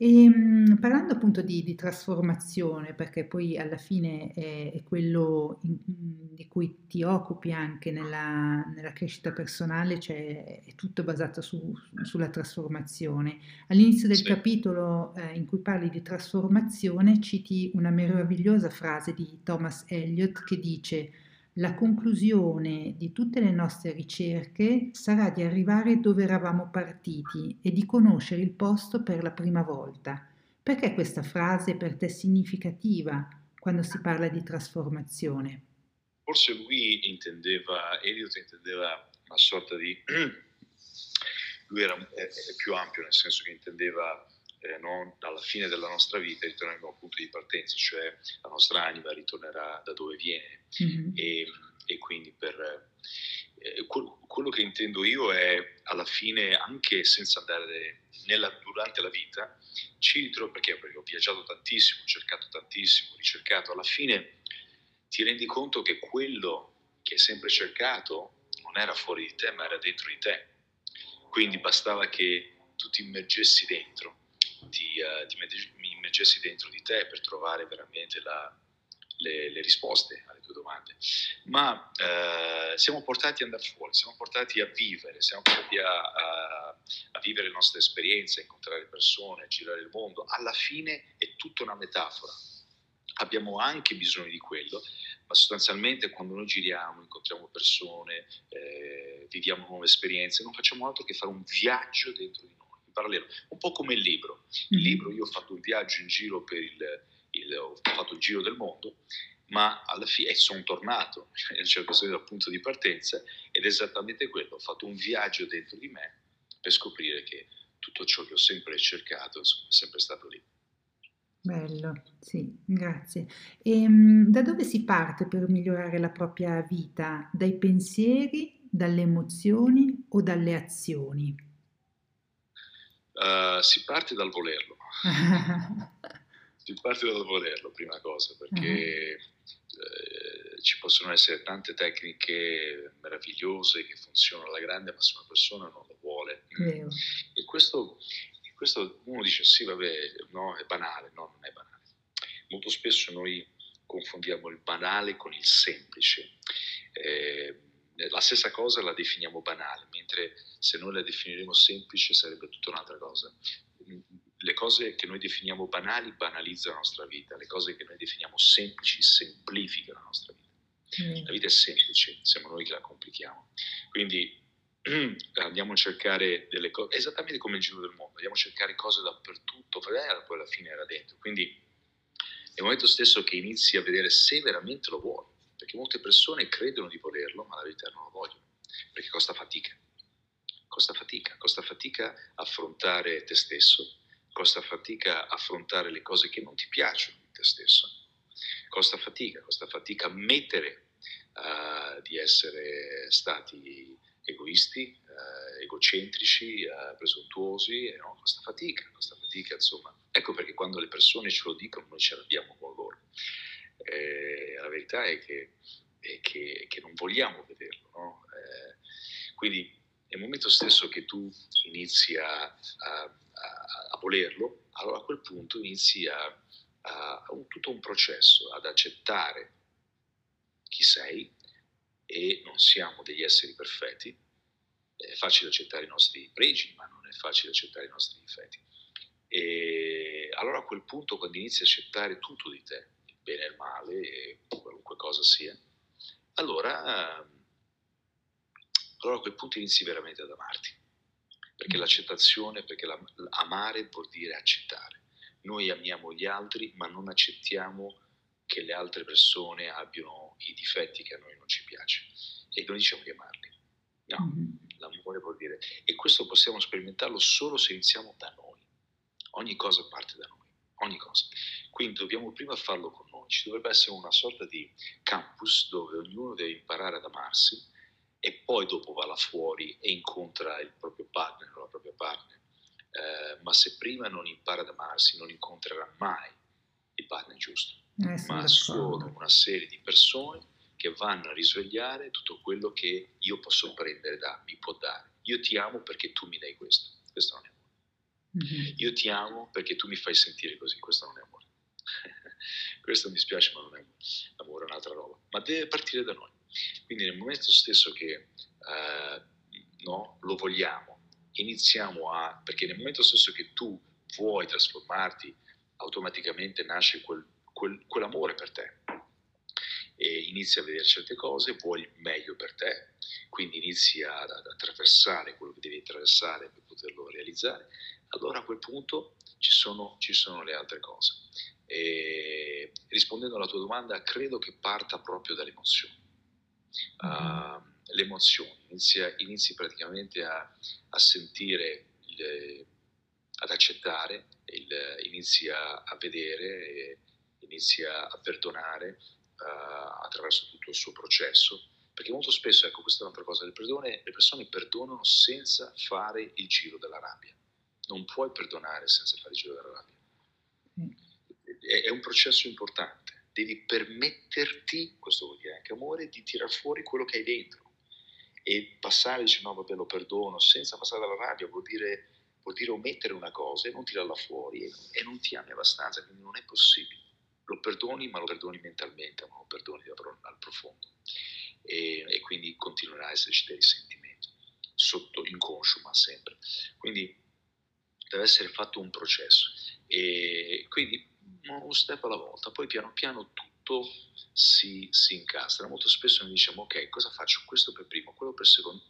E, ehm, parlando appunto di, di, trasformazione, perché poi alla fine è, è quello in, di cui ti occupi anche nella, nella crescita personale, cioè è tutto basato su, sulla trasformazione. All'inizio del sì. capitolo eh, in cui parli di trasformazione citi una meravigliosa frase di Thomas Eliot che dice la conclusione di tutte le nostre ricerche sarà di arrivare dove eravamo partiti e di conoscere il posto per la prima volta. Perché questa frase è per te significativa? quando si parla di trasformazione? Forse lui intendeva, Eliot intendeva una sorta di... lui era è, è più ampio, nel senso che intendeva eh, non alla fine della nostra vita ritorneremo al punto di partenza, cioè la nostra anima ritornerà da dove viene. Mm-hmm. E, e, quindi per eh, quello che intendo io è alla fine, anche senza andare nella, durante la vita, ci ritrovo perché? perché ho viaggiato tantissimo, ho cercato tantissimo, ho ricercato, alla fine ti rendi conto che quello che hai sempre cercato non era fuori di te, ma era dentro di te. Quindi bastava che tu ti immergessi dentro, ti, uh, ti immergessi dentro di te per trovare veramente la, le, le, risposte alle tue domande. Ma uh, siamo portati ad andare fuori, siamo portati a vivere, siamo portati a, a, a vivere le nostre esperienze, a incontrare persone, a girare il mondo. Alla fine è tutta una metafora abbiamo anche bisogno di quello, ma sostanzialmente quando noi giriamo, incontriamo persone, eh, viviamo nuove esperienze, non facciamo altro che fare un viaggio dentro di noi, parallelo, un po' come il libro. Il mm-hmm. libro, io ho fatto un viaggio in giro per il, il ho fatto il giro del mondo, ma alla fine sono tornato in un certo senso dal punto di partenza ed è esattamente quello, ho fatto un viaggio dentro di me per scoprire che tutto ciò che ho sempre cercato insomma, è sempre stato lì. Bello, sì, grazie. Ehm, da dove si parte per migliorare la propria vita? Dai pensieri, dalle emozioni o dalle azioni? Uh, si parte dal volerlo. si parte dal volerlo, prima cosa, perché uh-huh. eh, ci possono essere tante tecniche meravigliose che funzionano alla grande, ma se una persona non lo vuole. Vero. E questo questo uno dice sì, vabbè, no, è banale, no, non è banale. Molto spesso noi confondiamo il banale con il semplice. Eh, la stessa cosa la definiamo banale, mentre se noi la definiremo semplice sarebbe tutta un'altra cosa. Le cose che noi definiamo banali banalizzano la nostra vita, le cose che noi definiamo semplici semplificano la nostra vita. Mm. La vita è semplice, siamo noi che la complichiamo. Quindi andiamo a cercare delle cose, esattamente come il giro del mondo, andiamo a cercare cose dappertutto, poi alla fine era dentro. Quindi il momento stesso che inizi a vedere se veramente lo vuoi, perché molte persone credono di volerlo, ma la verità non lo vogliono, perché costa fatica. Costa fatica, costa fatica affrontare te stesso, costa fatica affrontare le cose che non ti piacciono di te stesso, costa fatica, costa fatica ammettere uh, di essere stati egoisti, eh, egocentrici, eh, presuntuosi, no, costa fatica, costa fatica, insomma. Ecco perché quando le persone ce lo dicono noi ce l'abbiamo con loro. Eh, la verità è che, è che, che, non vogliamo vederlo, no? Eh, quindi nel momento stesso che tu inizi a, a, a, volerlo, allora a quel punto inizi a, un, tutto un processo, ad accettare chi sei, e non siamo degli esseri perfetti, è facile accettare i nostri pregi, ma non è facile accettare i nostri difetti. E allora a quel punto, quando inizi a accettare tutto di te, bene e il male, qualunque cosa sia, allora, allora a quel punto inizi veramente ad amarti. Perché mm. l'accettazione, perché la, amare vuol dire accettare. Noi amiamo gli altri, ma non accettiamo che le altre persone abbiano i difetti che a noi non ci piace e noi diciamo di amarli. No, mm-hmm. l'amore vuol dire... E questo possiamo sperimentarlo solo se iniziamo da noi. Ogni cosa parte da noi, ogni cosa. Quindi dobbiamo prima farlo con noi. Ci dovrebbe essere una sorta di campus dove ognuno deve imparare ad amarsi e poi dopo va là fuori e incontra il proprio partner o la propria partner. Eh, ma se prima non impara ad amarsi, non incontrerà mai il partner giusto eh, ma sono una serie di persone che vanno a risvegliare tutto quello che io posso prendere da, mi può dare. Io ti amo perché tu mi dai questo, questo non è. Io ti amo perché tu mi fai sentire così, questo non è amore. questo mi spiace, ma non è amore. È un'altra roba, ma deve partire da noi. Quindi nel momento stesso che uh, no, lo vogliamo, iniziamo a, perché nel momento stesso che tu vuoi trasformarti, automaticamente nasce quel quel, quell'amore per te. E inizi a vedere certe cose, vuoi il meglio per te, quindi inizi ad attraversare quello che devi attraversare per poterlo realizzare, allora a quel punto ci sono, ci sono le altre cose. E, rispondendo alla tua domanda, credo che parta proprio dalle emozioni. Uh, le emozioni, inizia, inizi praticamente a, a sentire, il, ad accettare, il, inizi a, a vedere, inizi a, perdonare uh, attraverso tutto il suo processo. Perché molto spesso, ecco, questa è un'altra cosa, le persone, le persone perdonano senza fare il giro della rabbia. Non puoi perdonare senza fare il giro della rabbia. Mm. È, è un processo importante. Devi permetterti, questo vuol dire anche amore, di tirar fuori quello che hai dentro e passare, dice no vabbè lo perdono, senza passare dalla rabbia vuol dire, vuol dire omettere una cosa e non tirarla fuori e, e, non ti ami abbastanza, quindi non è possibile. Lo perdoni, ma lo perdoni mentalmente, ma lo perdoni al profondo. E, e quindi continuerà a esserci dei risentimenti, sotto inconscio, ma sempre. Quindi deve essere fatto un processo. E quindi uno step alla volta, poi piano piano tutto si, si incastra. Molto spesso noi diciamo ok, cosa faccio? Questo per primo, quello per secondo.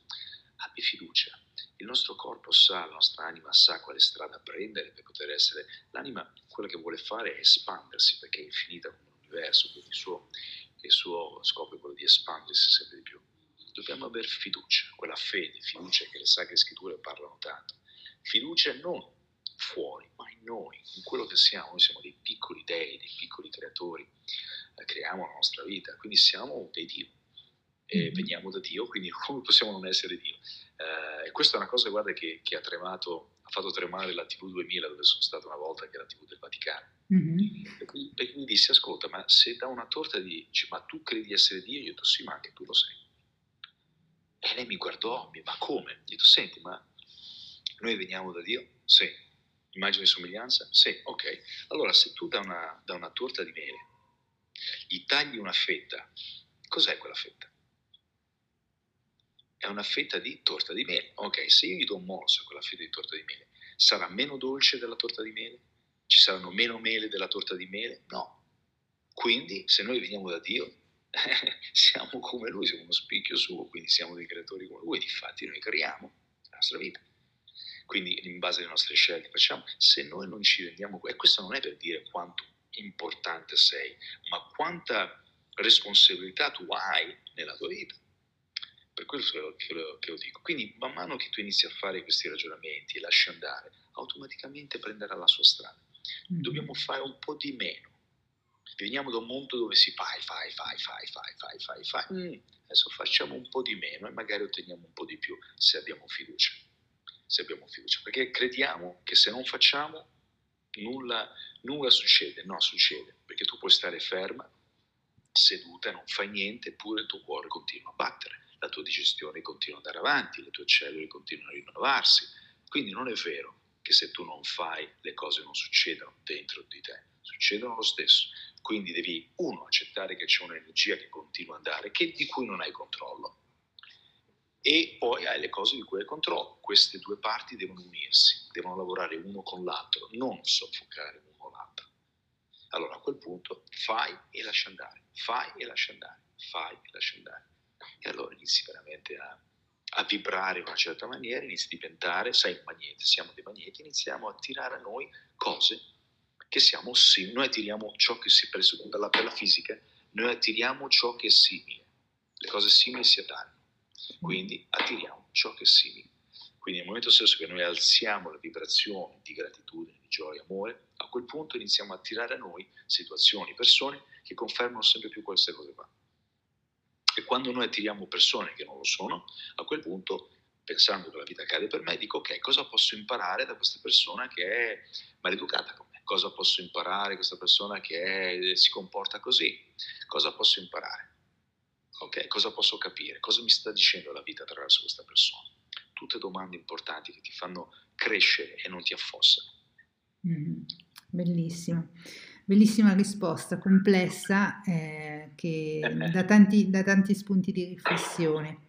Abbi fiducia. Il nostro corpo sa, la nostra anima sa quale strada prendere per poter essere. L'anima quello che vuole fare è espandersi perché è infinita come l'universo, quindi il suo, il suo scopo è quello di espandersi sempre di più. Dobbiamo avere fiducia, quella fede, fiducia che le sacre scritture parlano tanto. Fiducia non fuori, ma in noi, in quello che siamo. Noi siamo dei piccoli dei, dei piccoli creatori creiamo la nostra vita, quindi siamo dei Dio. E mm-hmm. veniamo da Dio, quindi come possiamo non essere Dio? Eh, e questa è una cosa, guarda, che, che, ha tremato, ha fatto tremare la TV 2000, dove sono stato una volta, che è la TV del Vaticano. Mm-hmm. E, mi disse, ascolta, ma se da una torta dici, ma tu credi di essere Dio? Io ho detto, sì, ma anche tu lo sei. E lei mi guardò, mi, ma come? Io ho detto, senti, ma noi veniamo da Dio? Sì. Immagine e somiglianza? Sì, ok. Allora, se tu da una, da una torta di mele gli tagli una fetta, cos'è quella fetta? È una fetta di torta di mele. Ok, se io gli do un morso a quella fetta di torta di mele, sarà meno dolce della torta di mele? Ci saranno meno mele della torta di mele? No. Quindi, se noi veniamo da Dio, siamo come Lui, siamo uno spicchio suo, quindi siamo dei creatori come Lui. Difatti, noi creiamo la nostra vita. Quindi, in base alle nostre scelte, facciamo. Se noi non ci rendiamo, e questo non è per dire quanto importante sei, ma quanta responsabilità tu hai nella tua vita. Per quello che lo, che lo dico. Quindi man mano che tu inizi a fare questi ragionamenti e lasci andare, automaticamente prenderà la sua strada. Mm. Dobbiamo fare un po' di meno. Veniamo da un mondo dove si fai, fai, fai, fai, fai, fai, fai, fai. Mm. Adesso facciamo un po' di meno e magari otteniamo un po' di più se abbiamo fiducia. Se abbiamo fiducia. Perché crediamo che se non facciamo nulla, nulla succede, no succede, perché tu puoi stare ferma, seduta, non fai niente, eppure il tuo cuore continua a battere, la tua digestione continua ad andare avanti, le tue cellule continuano a rinnovarsi, quindi non è vero che se tu non fai le cose non succedono dentro di te, succedono lo stesso. Quindi devi, uno, accettare che c'è un'energia che continua ad andare, che, di cui non hai controllo e poi hai le cose di cui hai controllo. Queste due parti devono unirsi, devono lavorare uno con l'altro, non soffocare uno con l'altro. Allora a quel punto fai e lascia andare, fai e lascia andare, fai e lascia andare. E allora inizi veramente a, a vibrare in una certa maniera, inizi a diventare, sai, un magnete, siamo dei magneti, iniziamo a tirare a noi cose che siamo simili. Noi attiriamo ciò che si, la, per la fisica, noi attiriamo ciò che è simile. Le cose simili si attraggono quindi attiriamo ciò che è simile. Quindi nel momento stesso che noi alziamo la vibrazione di gratitudine, di gioia, amore, a quel punto iniziamo a attirare a noi situazioni, persone che confermano sempre più queste cose qua. E quando noi attiriamo persone che non lo sono, a quel punto, pensando che la vita accade per me, dico ok, cosa posso imparare da questa persona che è maleducata con me? Cosa posso imparare da questa persona che è, si comporta così? Cosa posso imparare? Ok, cosa posso capire, cosa mi sta dicendo la vita attraverso questa persona. Tutte domande importanti che ti fanno crescere e non ti affossano. Mm, bellissimo, bellissima risposta, complessa, eh, che dà tanti, dà tanti spunti di riflessione.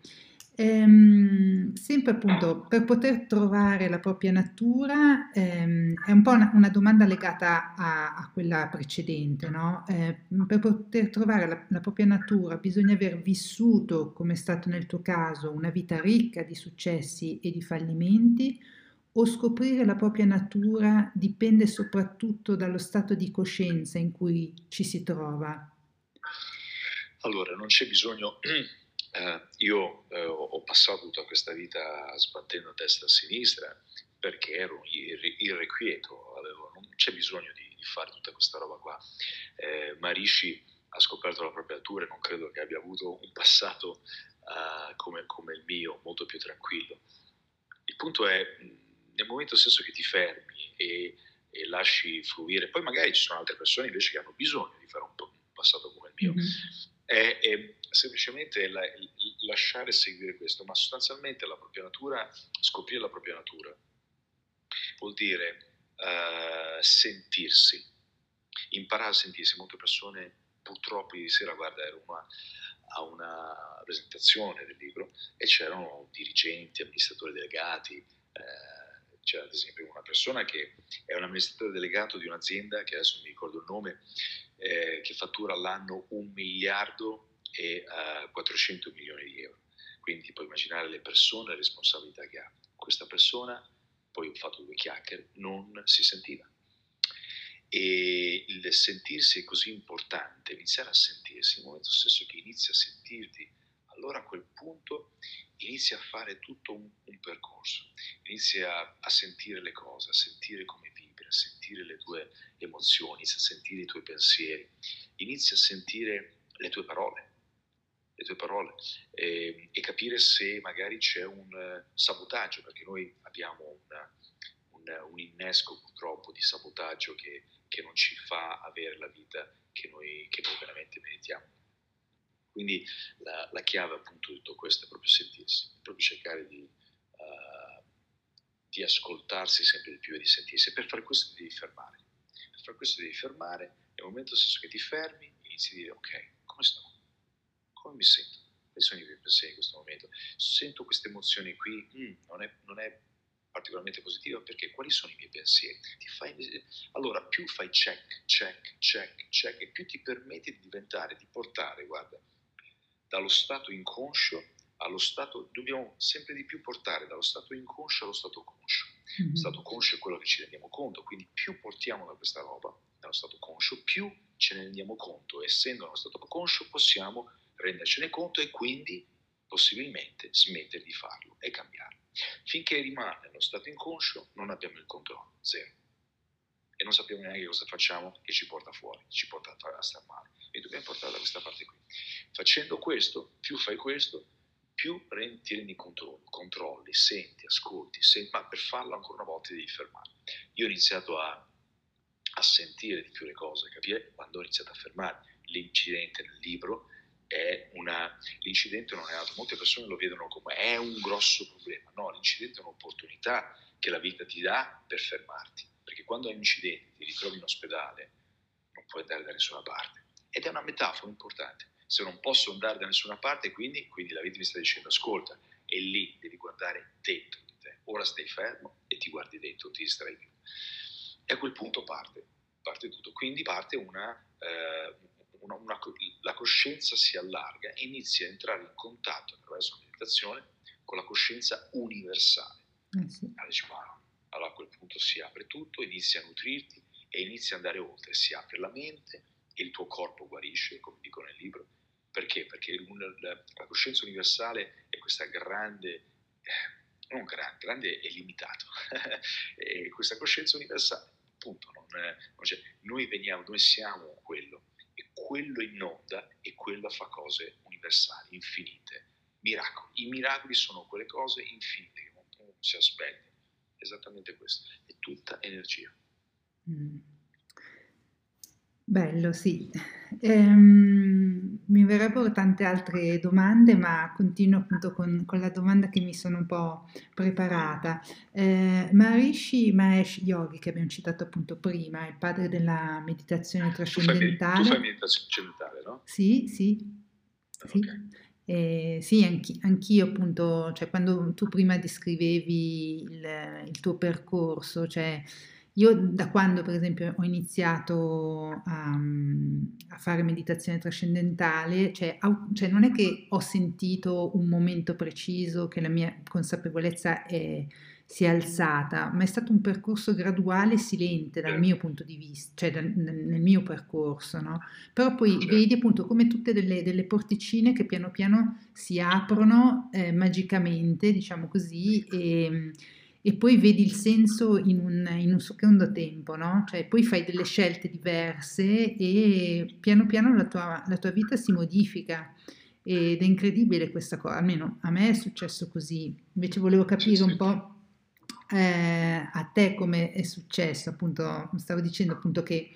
Ehm, sempre appunto per poter trovare la propria natura ehm, è un po' una, una domanda legata a, a, quella precedente, no? Eh, per poter trovare la, la, propria natura bisogna aver vissuto, come è stato nel tuo caso, una vita ricca di successi e di fallimenti, o scoprire la propria natura dipende soprattutto dallo stato di coscienza in cui ci si trova? Allora, non c'è bisogno, eh, io eh, ho passato tutta questa vita sbattendo a destra e a sinistra perché ero irrequieto, avevo, non c'è bisogno di, di, fare tutta questa roba qua. Eh, Marishi ha scoperto la propria natura e non credo che abbia avuto un passato uh, come, come, il mio, molto più tranquillo. Il punto è, nel momento stesso che ti fermi e, e lasci fluire, poi magari ci sono altre persone invece che hanno bisogno di fare un, un passato come il mio, mm-hmm. è, è, semplicemente la, lasciare seguire questo, ma sostanzialmente la propria natura, scoprire la propria natura, vuol dire uh, sentirsi, imparare a sentirsi. Molte persone purtroppo ieri sera, guarda, ero una, a una presentazione del libro e c'erano dirigenti, amministratori delegati, eh, c'era ad esempio una persona che è un amministratore delegato di un'azienda, che adesso non mi ricordo il nome, eh, che fattura all'anno un miliardo e uh, eh, 400 milioni di euro. Quindi puoi immaginare le persone e le responsabilità che ha. Questa persona, poi ho fatto due chiacchiere, non si sentiva e il sentirsi è così importante, iniziare a sentirsi, nel momento stesso che inizi a sentirti, allora a quel punto inizi a fare tutto un, un percorso, inizi a, a, sentire le cose, a sentire come vibri, a sentire le tue emozioni, a sentire i tuoi pensieri, inizi a sentire le tue parole, le tue parole e, e capire se magari c'è un uh, sabotaggio, perché noi abbiamo una, un, un innesco purtroppo di sabotaggio che che non ci fa avere la vita che noi, che noi veramente meritiamo. Quindi la, la, chiave appunto di tutto questo è proprio sentirsi, proprio cercare di, uh, di, ascoltarsi sempre di più e di sentirsi. Per fare questo devi fermare. Per fare questo devi fermare, nel momento stesso che ti fermi, inizi a dire ok, come sto? Come mi sento? Quali sono i miei pensieri in questo momento? Sento queste emozioni qui, mm, non, è, non è particolarmente positiva perché quali sono i miei pensieri? Fai, allora, più fai check, check, check, check e più ti permette di diventare, di portare, guarda, dallo stato inconscio allo stato, dobbiamo sempre di più portare dallo stato inconscio allo stato conscio. Mm-hmm. Lo stato conscio è quello che ci rendiamo conto, quindi più portiamo da questa roba, dallo stato conscio, più ce ne rendiamo conto. Essendo nello stato conscio possiamo rendercene conto e quindi possibilmente smettere di farlo e cambiarlo. Finché rimane nello stato inconscio non abbiamo il controllo, zero. E non sappiamo neanche cosa facciamo che ci porta fuori, ci porta a stare male. E dobbiamo portare da questa parte qui. Facendo questo, più fai questo, più ti rendi controllo, controlli, senti, ascolti, senti, ma per farlo ancora una volta devi fermare. Io ho iniziato a, a sentire di più le cose, capire quando ho iniziato a fermare l'incidente nel libro una, l'incidente non è altro, molte persone lo vedono come è un grosso problema, no, l'incidente è un'opportunità che la vita ti dà per fermarti, perché quando hai un incidente ti ritrovi in ospedale non puoi andare da nessuna parte. Ed è una metafora importante, se non posso andare da nessuna parte quindi, quindi la vita mi sta dicendo ascolta e lì devi guardare dentro di te, ora stai fermo e ti guardi dentro, ti distrai e a quel punto parte, parte tutto, quindi parte una, eh, una, una, la coscienza si allarga e inizi a entrare in contatto attraverso la meditazione con la coscienza universale. Eh sì. Allora a quel punto si apre tutto, inizi a nutrirti e inizi ad andare oltre, si apre la mente e il tuo corpo guarisce, come dico nel libro. Perché? Perché la coscienza universale è questa grande, eh, non grande, grande e limitato, e questa coscienza universale, appunto, non, non noi veniamo, noi siamo quello quello inonda e quello fa cose universali, infinite. Miracoli. I miracoli sono quelle cose infinite che non si aspetta. Esattamente questo. È tutta energia. Mm. Bello, sì. Ehm, mi verrebbero tante altre domande, ma continuo appunto con, con, la domanda che mi sono un po' preparata. Eh, Maharishi Mahesh Yogi, che abbiamo citato appunto prima, il padre della meditazione trascendentale. Tu fai, tu fai meditazione trascendentale, no? Sì, sì. sì. Okay. Eh, sì, anch- anch'io appunto, cioè quando tu prima descrivevi il, il tuo percorso, cioè io da quando per esempio ho iniziato a, a fare meditazione trascendentale, cioè, cioè, non è che ho sentito un momento preciso che la mia consapevolezza è, si è alzata, ma è stato un percorso graduale e silente dal mio punto di vista, cioè dal, nel mio percorso, no? Però poi certo. vedi appunto come tutte delle, delle, porticine che piano piano si aprono eh, magicamente, diciamo così, e, e, poi vedi il senso in un, in un secondo tempo, no? Cioè poi fai delle scelte diverse e piano piano la tua, la tua vita si modifica. Ed è incredibile questa cosa, almeno a me è successo così. Invece volevo capire un po' eh, a te come è successo, appunto, stavo dicendo appunto che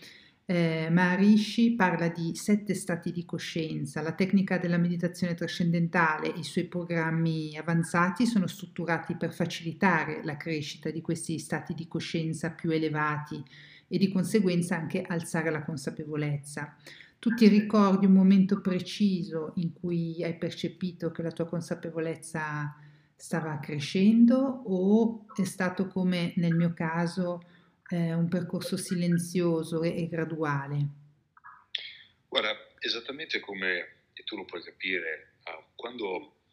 eh, Maharishi parla di sette stati di coscienza, la tecnica della meditazione trascendentale e i suoi programmi avanzati sono strutturati per facilitare la crescita di questi stati di coscienza più elevati e di conseguenza anche alzare la consapevolezza. Tu ti ricordi un momento preciso in cui hai percepito che la tua consapevolezza stava crescendo o è stato come nel mio caso eh, un percorso silenzioso e, e, graduale? Guarda, esattamente come e tu lo puoi capire, uh, quando,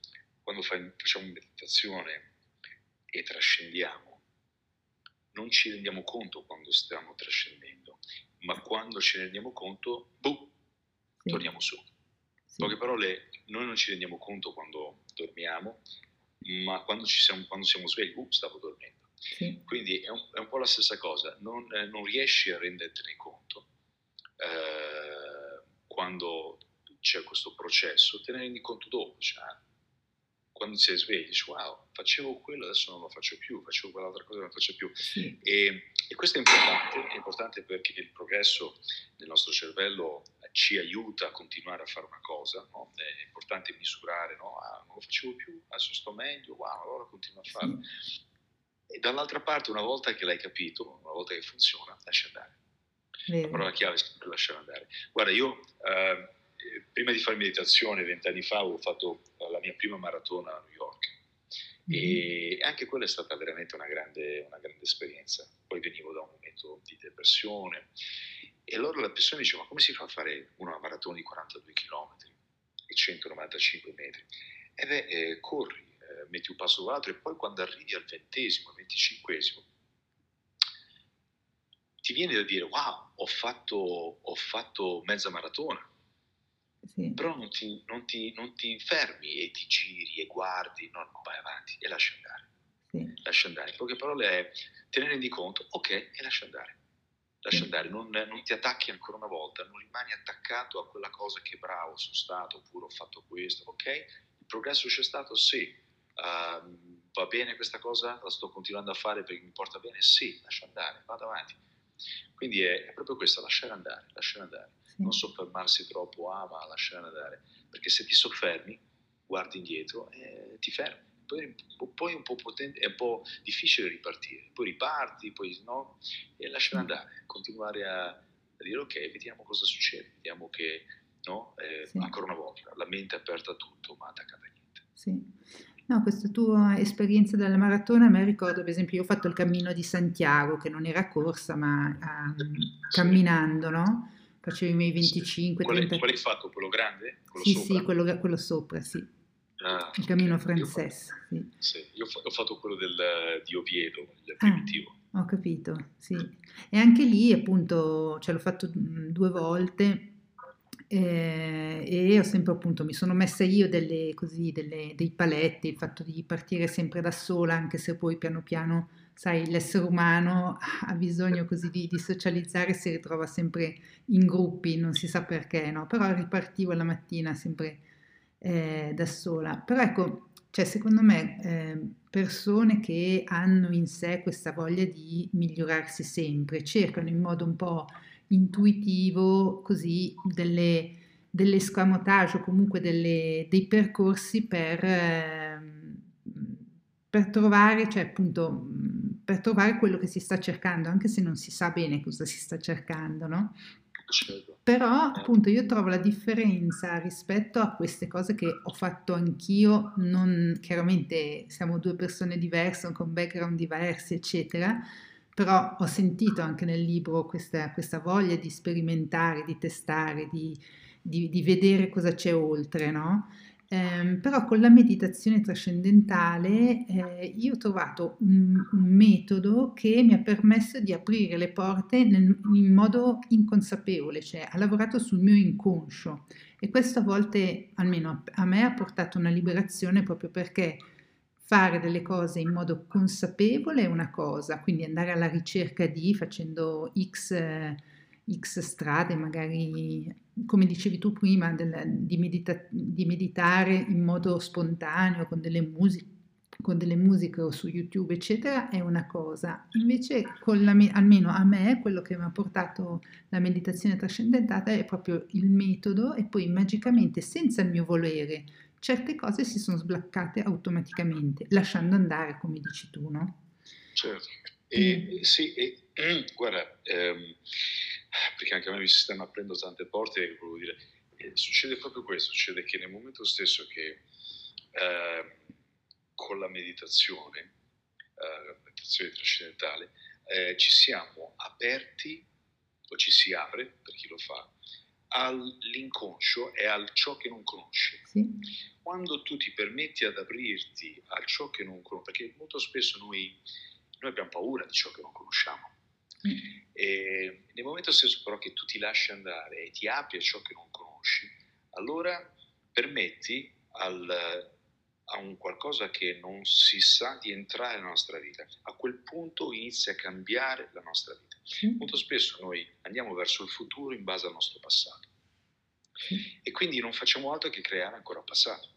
quando fai, facciamo meditazione e trascendiamo, non ci rendiamo conto quando stiamo trascendendo, ma quando ci rendiamo conto, boh, sì. torniamo su. Sì. In poche parole, noi non ci rendiamo conto quando dormiamo, ma quando, siamo, quando siamo svegli, uh, stavo dormendo. Sì. Quindi è un, è un, po' la stessa cosa, non, eh, non riesci a rendertene conto eh, quando c'è questo processo, te ne rendi conto dopo, cioè, quando sei sveglio dici wow, facevo quello, adesso non lo faccio più, facevo quell'altra cosa, non lo faccio più. Sì. E, e, questo è importante, è importante perché il progresso del nostro cervello ci aiuta a continuare a fare una cosa, no? è importante misurare, no? ah, non lo facevo più, adesso sto meglio, wow, allora continuo a farlo. Sì. E dall'altra parte, una volta che l'hai capito, una volta che funziona, lascia andare. Vero. La parola chiave è sempre lasciare andare. Guarda, io eh, prima di fare meditazione, vent'anni fa, ho fatto la mia prima maratona a New York. E anche quella è stata veramente una grande, una grande esperienza. Poi venivo da un momento di depressione e allora la persona dice, ma come si fa a fare una maratona di 42 km e 195 metri? E beh, eh, corri, eh, metti un passo dopo l'altro e poi quando arrivi al ventesimo, al venticinquesimo, ti viene da dire, wow, ho fatto, ho fatto mezza maratona. Sì. Però non ti, non, ti, non ti, fermi e ti giri e guardi, no, no, vai avanti e lascia andare. Sì. Lascia andare. In poche parole è, te ne rendi conto, ok, e lascia andare lascia andare, non, non, ti attacchi ancora una volta, non rimani attaccato a quella cosa che bravo sono stato oppure ho fatto questo, ok? Il progresso c'è stato? Sì. Uh, va bene questa cosa? La sto continuando a fare perché mi porta bene? Sì, lascia andare, vado avanti. Quindi è, è proprio questo, lasciare andare, lasciare andare. Sì. Non soffermarsi troppo, ah ma lasciare andare, perché se ti soffermi, guardi indietro e ti fermi poi, poi un po potente, è un po' difficile ripartire, poi riparti, poi no, e lasciare mm. andare, continuare a, a dire ok, vediamo cosa succede, vediamo che, no, eh, sì. ancora una volta, la mente è aperta a tutto, ma attaccata a niente. Sì. No, questa tua esperienza della maratona, a me ricordo, per esempio, io ho fatto il cammino di Santiago, che non era corsa, ma um, camminando, no? Facevo i miei 25, sì. Qual, 30... Qual hai fatto? Quello grande? Quello sì, sopra? sì, quello, quello sopra, sì. Ah, il cammino francese. Sì. sì. io ho fatto quello del, di Oviedo, il primitivo. Ah, ho capito, sì. E anche lì appunto, cioè l'ho fatto due volte eh, e ho sempre appunto, mi sono messa io delle, così, delle, dei paletti, il fatto di partire sempre da sola, anche se poi piano piano, sai, l'essere umano ha bisogno così di, di socializzare, si ritrova sempre in gruppi, non si sa perché, no? Però ripartivo la mattina sempre eh, da sola. Però ecco, cioè, secondo me eh, persone che hanno in sé questa voglia di migliorarsi sempre, cercano in modo un po' intuitivo così delle, delle o comunque delle, dei percorsi per, eh, per trovare, cioè appunto, per trovare quello che si sta cercando, anche se non si sa bene cosa si sta cercando, no? Certo. Però appunto io trovo la differenza rispetto a queste cose che ho fatto anch'io, non, chiaramente siamo due persone diverse, con background diversi, eccetera, però ho sentito anche nel libro questa, questa voglia di sperimentare, di testare, di, di, di, vedere cosa c'è oltre, no? Eh, però con la meditazione trascendentale eh, io ho trovato un, un, metodo che mi ha permesso di aprire le porte nel, in modo inconsapevole, cioè ha lavorato sul mio inconscio e questo a volte, almeno a me, ha portato una liberazione proprio perché fare delle cose in modo consapevole è una cosa, quindi andare alla ricerca di facendo X... Eh, X strade, magari come dicevi tu prima, del, di, medita- di, meditare in modo spontaneo con delle musiche con delle musiche o su YouTube, eccetera, è una cosa. Invece, me- almeno a me, quello che mi ha portato la meditazione trascendentale è proprio il metodo e poi magicamente, senza il mio volere, certe cose si sono sbloccate automaticamente, lasciando andare, come dici tu, no? Certo. E, mm. Sì, e, guarda, ehm, perché anche a me mi si stanno aprendo tante porte e volevo dire, eh, succede proprio questo, succede che nel momento stesso che eh, con la meditazione, eh, la meditazione trascendentale, eh, ci siamo aperti, o ci si apre, per chi lo fa, all'inconscio e al ciò che non conosci. Sì. Quando tu ti permetti ad aprirti a ciò che non conosci, perché molto spesso noi, noi abbiamo paura di ciò che non conosciamo, e nel momento stesso però che tu ti lasci andare e ti apri a ciò che non conosci, allora permetti al, a un qualcosa che non si sa di entrare nella nostra vita. A quel punto inizia a cambiare la nostra vita. Mm. Molto spesso noi andiamo verso il futuro in base al nostro passato mm. e quindi non facciamo altro che creare ancora passato.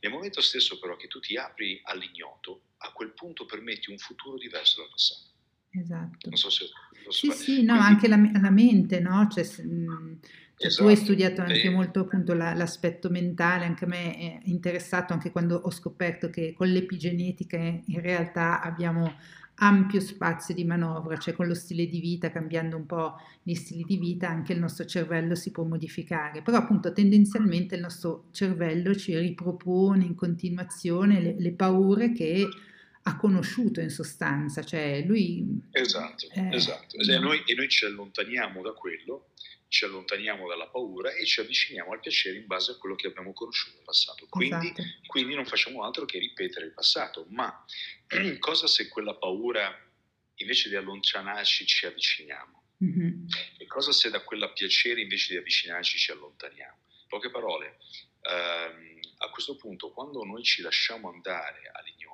Nel momento stesso però che tu ti apri all'ignoto, a quel punto permetti un futuro diverso dal passato. Esatto. Non so se... Sì, sì, no, Quindi... anche la, la, mente, no? Cioè, mhmm, cioè esatto. tu hai studiato anche molto appunto la, l'aspetto mentale, anche a me è interessato anche quando ho scoperto che con l'epigenetica in realtà abbiamo ampio spazio di manovra, cioè con lo stile di vita, cambiando un po' gli stili di vita, anche il nostro cervello si può modificare, però appunto tendenzialmente il nostro cervello ci ripropone in continuazione le, le paure che ha conosciuto in sostanza, cioè lui... Esatto, eh, esatto. E noi, e noi ci allontaniamo da quello, ci allontaniamo dalla paura e ci avviciniamo al piacere in base a quello che abbiamo conosciuto nel passato. Quindi, esatto. quindi non facciamo altro che ripetere il passato. Ma cosa se quella paura, invece di allontanarci, ci avviciniamo? Mm-hmm. E cosa se da quella piacere, invece di avvicinarci, ci allontaniamo? In poche parole, ehm, a questo punto, quando noi ci lasciamo andare all'ignoranza,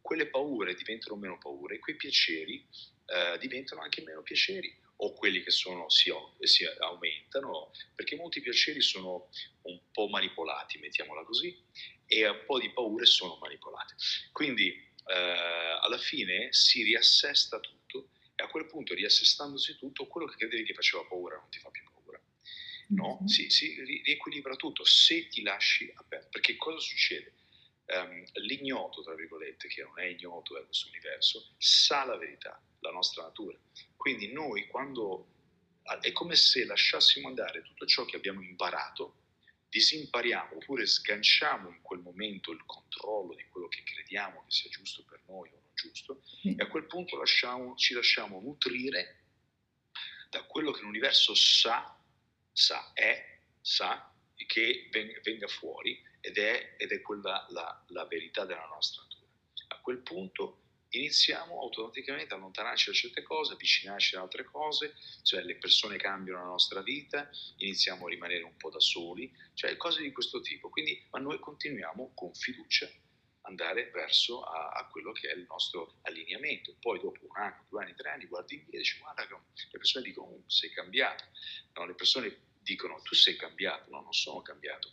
quelle paure diventano meno paure e quei piaceri eh, diventano anche meno piaceri o quelli che sono, si, si, aumentano, perché molti piaceri sono un po' manipolati, mettiamola così, e un po' di paure sono manipolate. Quindi eh, alla fine si riassesta tutto e a quel punto riassestandosi tutto, quello che credevi che faceva paura non ti fa più paura. No, mm-hmm. si, si riequilibra tutto se ti lasci aperto. Perché cosa succede? um, l'ignoto, tra virgolette, che non è ignoto da questo universo, sa la verità, la nostra natura. Quindi noi quando è come se lasciassimo andare tutto ciò che abbiamo imparato, disimpariamo oppure sganciamo in quel momento il controllo di quello che crediamo che sia giusto per noi o non giusto, e a quel punto lasciamo, ci lasciamo nutrire da quello che l'universo sa, sa, è, sa, che venga fuori ed è, ed è quella la, la verità della nostra natura. A quel punto iniziamo automaticamente a allontanarci da certe cose, avvicinarci ad altre cose, cioè le persone cambiano la nostra vita, iniziamo a rimanere un po' da soli, cioè cose di questo tipo. Quindi, ma noi continuiamo con fiducia andare verso a, a, quello che è il nostro allineamento. Poi dopo un anno, due anni, tre anni, guardi indietro e dici guarda che le persone dicono sei cambiato, no, le persone dicono tu sei cambiato, no, non sono cambiato,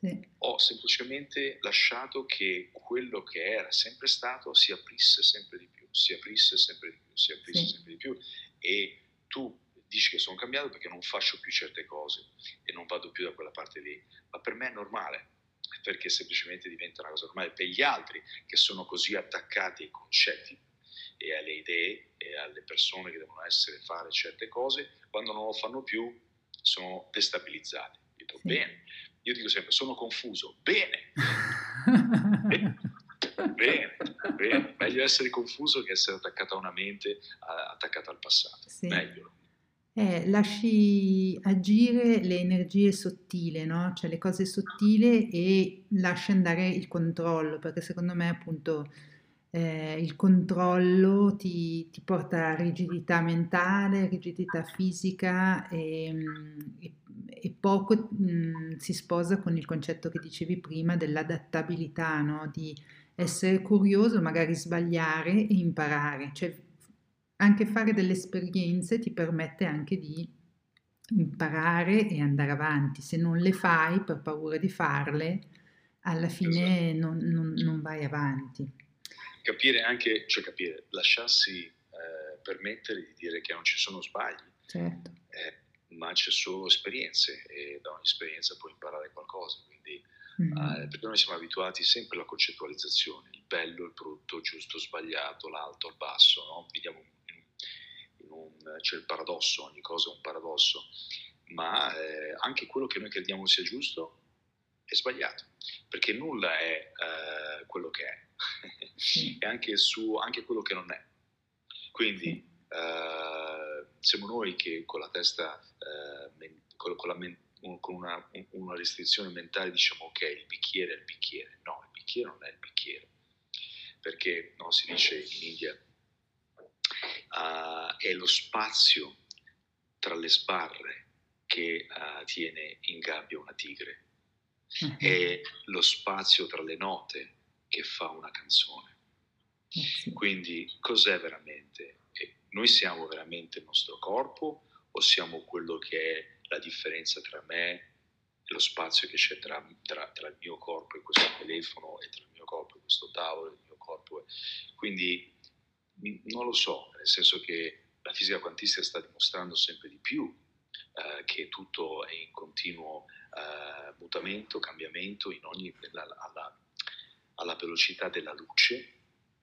sì. Ho semplicemente lasciato che quello che era sempre stato si aprisse sempre di più, si aprisse sempre di più, si aprisse sì. sempre di più. E tu dici che sono cambiato perché non faccio più certe cose e non vado più da quella parte lì, ma per me è normale, perché semplicemente diventa una cosa normale per gli altri che sono così attaccati ai concetti e alle idee e alle persone che devono essere fare certe cose, quando non lo fanno più sono destabilizzati. Dico, sì. bene, io dico sempre, sono confuso. Bene. bene, bene. Meglio essere confuso che essere attaccato a una mente, attaccata al passato. Sì. Meglio. Eh, lasci agire le energie sottili, no? Cioè le cose sottili e lasci andare il controllo, perché secondo me appunto eh, il controllo ti, ti porta a rigidità mentale, rigidità fisica e, mm, e- e poco mm, si sposa con il concetto che dicevi prima dell'adattabilità, no? Di essere curioso, magari sbagliare e imparare. Cioè anche fare delle esperienze ti permette anche di imparare e andare avanti. Se non le fai per paura di farle, alla Esatto. fine non, non- non vai avanti. Capire anche, cioè capire, lasciarsi eh, permettere di dire che non ci sono sbagli, Certo. eh, ma c'è solo esperienze e da ogni esperienza puoi imparare qualcosa. Quindi, Mm. eh, perché noi siamo abituati sempre alla concettualizzazione, il bello, il brutto, il giusto, il sbagliato, l'alto, il basso, no? Viviamo in, un, c'è il paradosso, ogni cosa è un paradosso, ma eh, anche quello che noi crediamo sia giusto è sbagliato, perché nulla è eh, quello che è, e anche, su, anche quello che non è. Quindi eh, siamo noi che con la testa, con, con la con una, una restrizione mentale diciamo ok, il bicchiere è il bicchiere. No, il bicchiere non è il bicchiere, perché no, si dice in India uh, è lo spazio tra le sbarre che uh, tiene in gabbia una tigre, uh-huh. è lo spazio tra le note che fa una canzone. Eh. Quindi cos'è veramente? Noi siamo veramente il nostro corpo o siamo quello che è la differenza tra me e lo spazio che c'è tra, tra, tra il mio corpo e questo telefono e tra il mio corpo e questo tavolo e il mio corpo? Quindi non lo so, nel senso che la fisica quantistica sta dimostrando sempre di più eh, che tutto è in continuo eh, mutamento, cambiamento, ogni, alla, alla, velocità della luce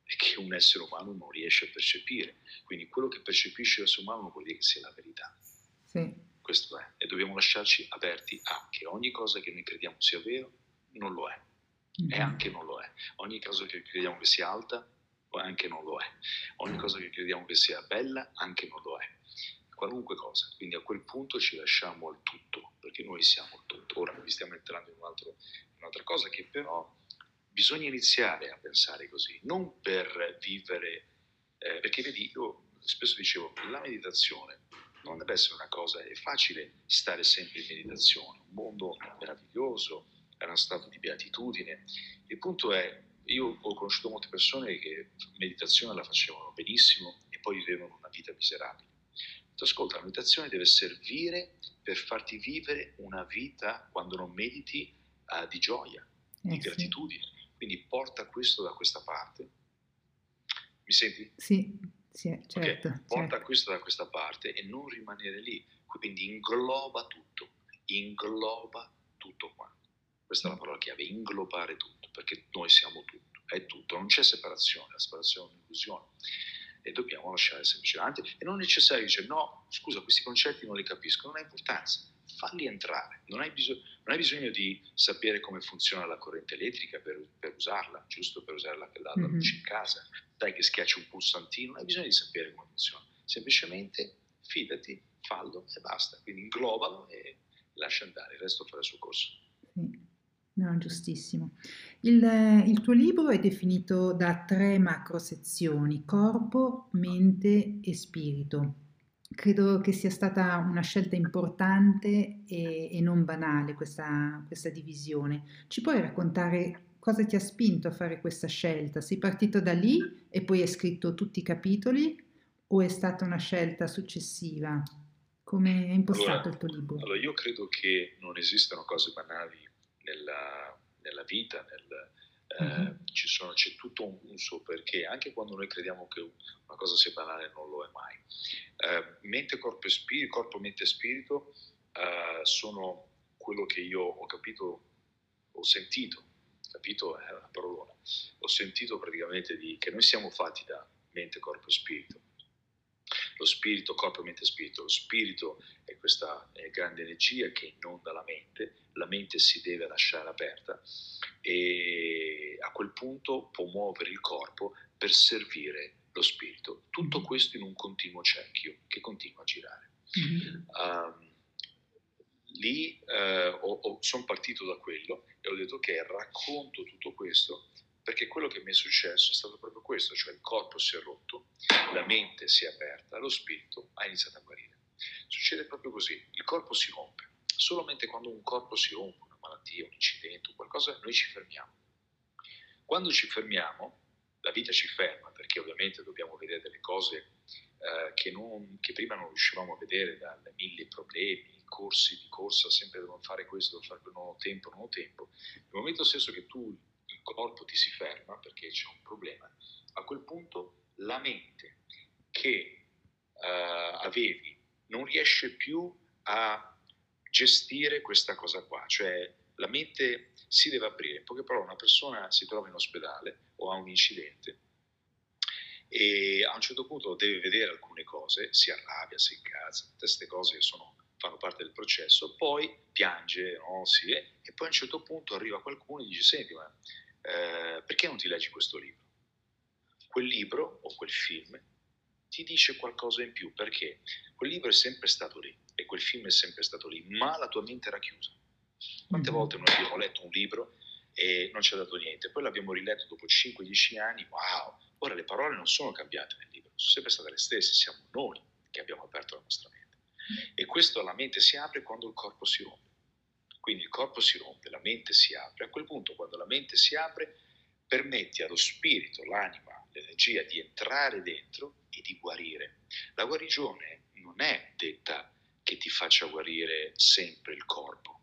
e che un essere umano non riesce a percepire. Quindi quello che percepisce l'essere umano vuol dire che sia la verità. Sì. Questo è. E dobbiamo lasciarci aperti a che ogni cosa che noi crediamo sia vero non lo è. Mm-hmm. E anche non lo è. Ogni cosa che crediamo che sia alta anche non lo è. Ogni cosa che crediamo che sia bella anche non lo è. Qualunque cosa. Quindi a quel punto ci lasciamo al tutto, perché noi siamo il tutto. Ora vi stiamo entrando in, un altro, in un'altra cosa che però bisogna iniziare a pensare così, non per vivere, eh, perché vedi, io spesso dicevo, la meditazione non deve essere una cosa, è facile stare sempre in meditazione, un mondo meraviglioso, è uno stato di beatitudine. Il punto è, io ho conosciuto molte persone che meditazione la facevano benissimo e poi vivevano una vita miserabile. Ascolta, la meditazione deve servire per farti vivere una vita, quando non mediti, uh, di gioia, Eh, di sì. gratitudine. Quindi porta questo da questa parte. Mi senti? Sì, sì, certo. Okay. Porta certo. questo da questa parte e non rimanere lì. Quindi ingloba tutto, ingloba tutto quanto. Questa è la parola chiave, inglobare tutto, perché noi siamo tutto, è tutto, non c'è separazione, la separazione è un'illusione. E dobbiamo lasciare semplicemente. E non è necessario dire no, scusa, questi concetti non li capisco, non ha importanza falli entrare. Non hai, bisog- non hai, bisogno di sapere come funziona la corrente elettrica per, per usarla, giusto per usare la, la, la luce in casa. Sai che schiacci un pulsantino, non hai bisogno di sapere come funziona. Semplicemente fidati, fallo e basta. Quindi inglobalo e lascia andare, il resto farà il suo corso. Sì. No, giustissimo. Il, il, tuo libro è definito da tre macro sezioni, corpo, mente e spirito. Credo che sia stata una scelta importante e, e non banale questa, questa, divisione. Ci puoi raccontare cosa ti ha spinto a fare questa scelta? Sei partito da lì e poi hai scritto tutti i capitoli o è stata una scelta successiva? Come è impostato allora, il tuo libro? Allora, io credo che non esistano cose banali nella, nella vita, nel. Eh, sono, c'è tutto un, un, suo perché, anche quando noi crediamo che una cosa sia banale, non lo è mai. Eh, mente, corpo e spirito, corpo, mente e spirito eh, sono quello che io ho capito, ho sentito, capito è una parolona, ho sentito praticamente di, che noi siamo fatti da mente, corpo e spirito. Lo spirito, corpo, mente e spirito. Lo spirito è questa è grande energia che inonda la mente, la mente si deve lasciare aperta e a quel punto può muovere il corpo per servire lo spirito. Tutto questo in un continuo cerchio che continua a girare. Mm-hmm. Um, lì uh, sono partito da quello e ho detto che racconto tutto questo perché quello che mi è successo è stato proprio questo, cioè il corpo si è rotto, la mente si è aperta, lo spirito ha iniziato a guarire. Succede proprio così, il corpo si rompe, solamente quando un corpo si rompe, una malattia, un incidente, qualcosa, noi ci fermiamo. Quando ci fermiamo, la vita ci ferma, perché ovviamente dobbiamo vedere delle cose eh, che, non, che, prima non riuscivamo a vedere, da mille problemi, corsi di corsa, sempre devo fare questo, devo fare quello, non ho tempo, non ho tempo. Nel momento stesso che tu corpo ti si ferma perché c'è un problema, a quel punto la mente che uh, avevi non riesce più a gestire questa cosa qua, cioè la mente si deve aprire. In poche parole, una persona si trova in ospedale o ha un incidente e a un certo punto deve vedere alcune cose, si arrabbia, si incazza, tutte queste cose sono, fanno parte del processo, poi piange, no? sì, e poi a un certo punto arriva qualcuno e dice, senti, ma eh, perché non ti leggi questo libro? Quel libro o quel film ti dice qualcosa in più, perché quel libro è sempre stato lì e quel film è sempre stato lì, ma la tua mente era chiusa. Quante mm-hmm. volte noi abbiamo letto un libro e non ci ha dato niente, poi l'abbiamo riletto dopo 5-10 anni, wow, ora le parole non sono cambiate nel libro, sono sempre state le stesse, siamo noi che abbiamo aperto la nostra mente. E questo la mente si apre quando il corpo si rompe. Quindi il corpo si rompe, la mente si apre. A quel punto, quando la mente si apre, permetti allo spirito, l'anima, l'energia di entrare dentro e di guarire. La guarigione non è detta che ti faccia guarire sempre il corpo.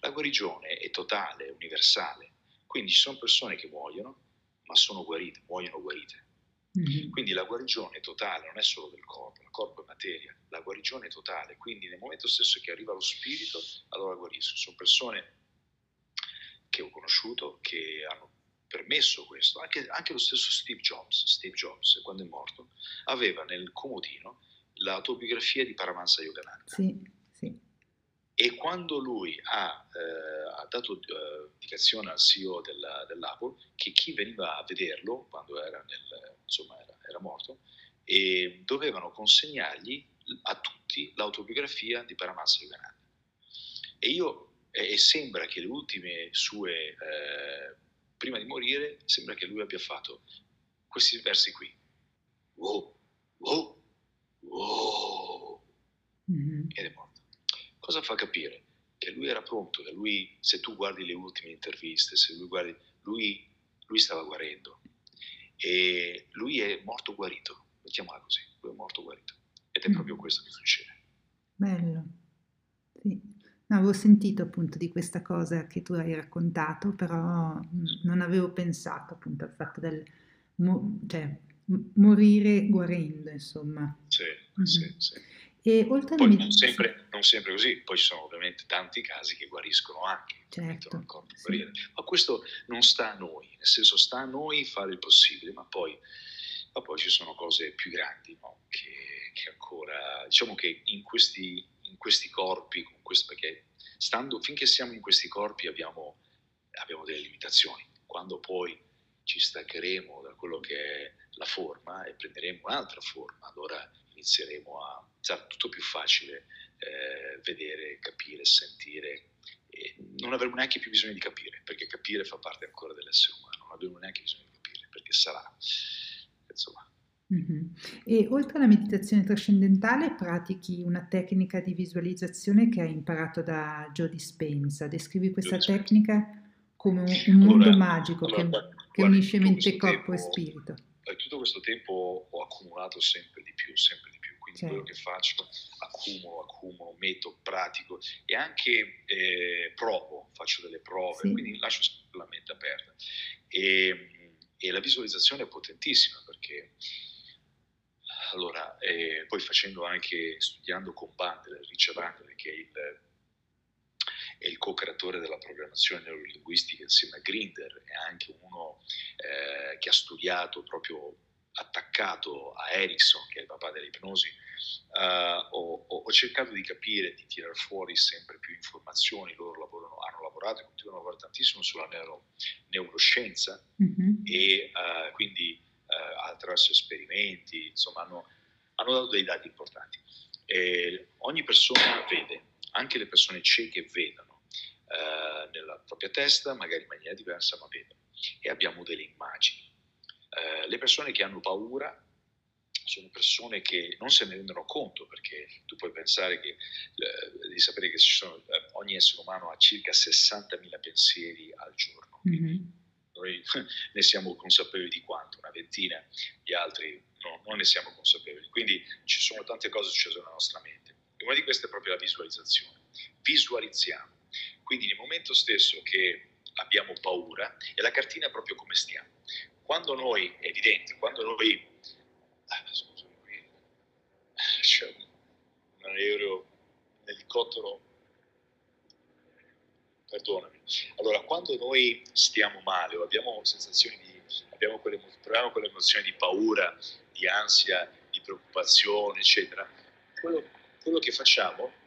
La guarigione è totale, universale. Quindi ci sono persone che muoiono, ma sono guarite, muoiono guarite. Mm-hmm. Quindi la guarigione totale non è solo del corpo, il corpo è materia, la guarigione è totale, quindi nel momento stesso che arriva lo spirito, allora guarisco. Sono persone che ho conosciuto che hanno permesso questo, anche, anche lo stesso Steve Jobs, Steve Jobs, quando è morto, aveva nel comodino l'autobiografia di Paramahansa Yogananda. Sì e quando lui ha, eh, ha dato eh, indicazione al CEO della, dell'Apple che chi veniva a vederlo quando era, nel, insomma, era, era morto, e dovevano consegnargli a tutti l'autobiografia di Paramahansa Yogananda. E io, e, e sembra che le ultime sue, eh, prima di morire, sembra che lui abbia fatto questi versi qui. Wow, wow, wow. Mm-hmm. Ed è morto. Cosa fa capire? Che lui era pronto, che lui, se tu guardi le ultime interviste, se lui guardi, lui, lui stava guarendo e lui è morto guarito, mettiamola così, lui è morto guarito ed è mm. proprio questo che succede. Bello, sì. No, avevo sentito appunto di questa cosa che tu hai raccontato, però mm, non avevo pensato appunto al fatto del cioè, morire guarendo, insomma. Sì, mm-hmm. sì, sì. E oltre poi non sempre, non sempre, così, poi ci sono ovviamente tanti casi che guariscono anche, certo, sì. ma questo non sta a noi, nel senso sta a noi fare il possibile, ma poi, ma poi ci sono cose più grandi no? che, che, ancora, diciamo che in questi, in questi corpi, questo, perché stando, finché siamo in questi corpi abbiamo, abbiamo delle limitazioni, quando poi ci staccheremo da quello che è la forma e prenderemo un'altra forma, allora inizieremo a sarà tutto più facile eh, vedere, capire, sentire. E non avremo neanche più bisogno di capire, perché capire fa parte ancora dell'essere umano, non avremo neanche bisogno di capire, perché sarà. Insomma. Mm-hmm. E oltre alla meditazione trascendentale, pratichi una tecnica di visualizzazione che hai imparato da Joe Dispenza. Descrivi questa Joe tecnica come un, un mondo allora, magico allora, che, guarda, che unisce mente, corpo tempo, e spirito. Tutto questo tempo ho accumulato sempre di più, sempre di più quindi certo. quello che faccio accumulo, accumulo, metto, pratico e anche eh, provo, faccio delle prove, sì. quindi lascio la mente aperta. E, e, la visualizzazione è potentissima perché allora, eh, poi facendo anche, studiando con Bandler, Richard Bandler, che è il, è il co-creatore della programmazione neurolinguistica insieme a Grinder, è anche uno eh, che ha studiato proprio attaccato a Erickson, che è il papà dell'ipnosi, uh, ho, ho, cercato di capire, di tirare fuori sempre più informazioni. Loro lavorano, hanno lavorato e continuano a lavorare tantissimo sulla neuro, neuroscienza mm-hmm. e uh, quindi uh, attraverso esperimenti, insomma, hanno, hanno, dato dei dati importanti. E ogni persona vede, anche le persone cieche vedono eh, nella propria testa, magari in maniera diversa, ma vedono. E abbiamo delle immagini. Eh, le persone che hanno paura sono persone che non se ne rendono conto perché tu puoi pensare che eh, devi sapere che sono, eh, ogni essere umano ha circa 60.000 pensieri al giorno. Mm-hmm. Noi ne siamo consapevoli di quanto, una ventina, gli altri no, non ne siamo consapevoli. Quindi ci sono tante cose successe nella nostra mente. E una di queste è proprio la visualizzazione. Visualizziamo. Quindi nel momento stesso che abbiamo paura, e la cartina è proprio come stiamo. Quando noi, è evidente, quando noi Ah, scusami, qui c'è un aereo, un elicottero. Perdonami. Allora, quando noi stiamo male o abbiamo sensazioni di, abbiamo quelle, proviamo quelle emozioni di paura, di ansia, di preoccupazione, eccetera, quello, quello che facciamo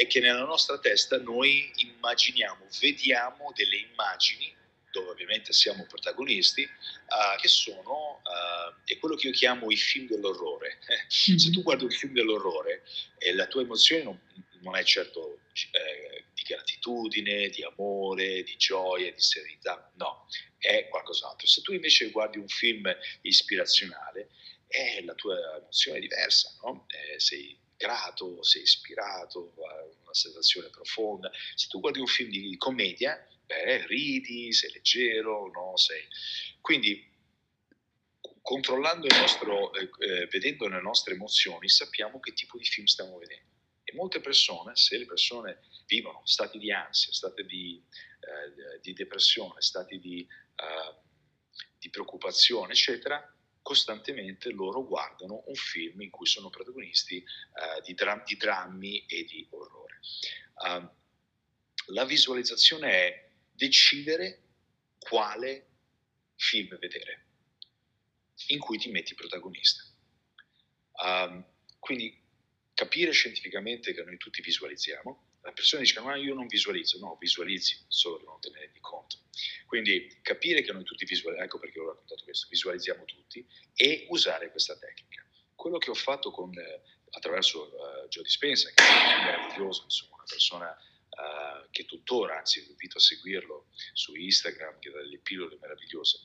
è che nella nostra testa noi immaginiamo, vediamo delle immagini dove ovviamente siamo protagonisti, uh, che sono uh, è quello che io chiamo i film dell'orrore. Mm-hmm. Se tu guardi un film dell'orrore, eh, la tua emozione non, non è certo eh, di gratitudine, di amore, di gioia, di serenità, no, è qualcos'altro. Se tu invece guardi un film ispirazionale, eh, la tua emozione è diversa, no? eh, sei grato, sei ispirato, una sensazione profonda. Se tu guardi un film di commedia, beh, ridi, sei leggero, no? Sei... Quindi controllando il nostro, eh, eh, vedendo le nostre emozioni, sappiamo che tipo di film stiamo vedendo. E molte persone, se le persone vivono stati di ansia, stati di, eh, di depressione, stati di, uh, di, preoccupazione, eccetera, costantemente loro guardano un film in cui sono protagonisti uh, di, dra- di, drammi e di orrore. Uh, la visualizzazione è decidere quale film vedere, in cui ti metti protagonista. Um, quindi capire scientificamente che noi tutti visualizziamo, la persona dice ma io non visualizzo, no, visualizzi, solo che non te ne rendi conto. Quindi capire che noi tutti visualizziamo, ecco perché ho raccontato questo, visualizziamo tutti e usare questa tecnica. Quello che ho fatto con, eh, attraverso uh, Joe Dispenza, che è meraviglioso, insomma, una persona uh, che tuttora, anzi vi invito a seguirlo su Instagram, che dà delle pillole meravigliose,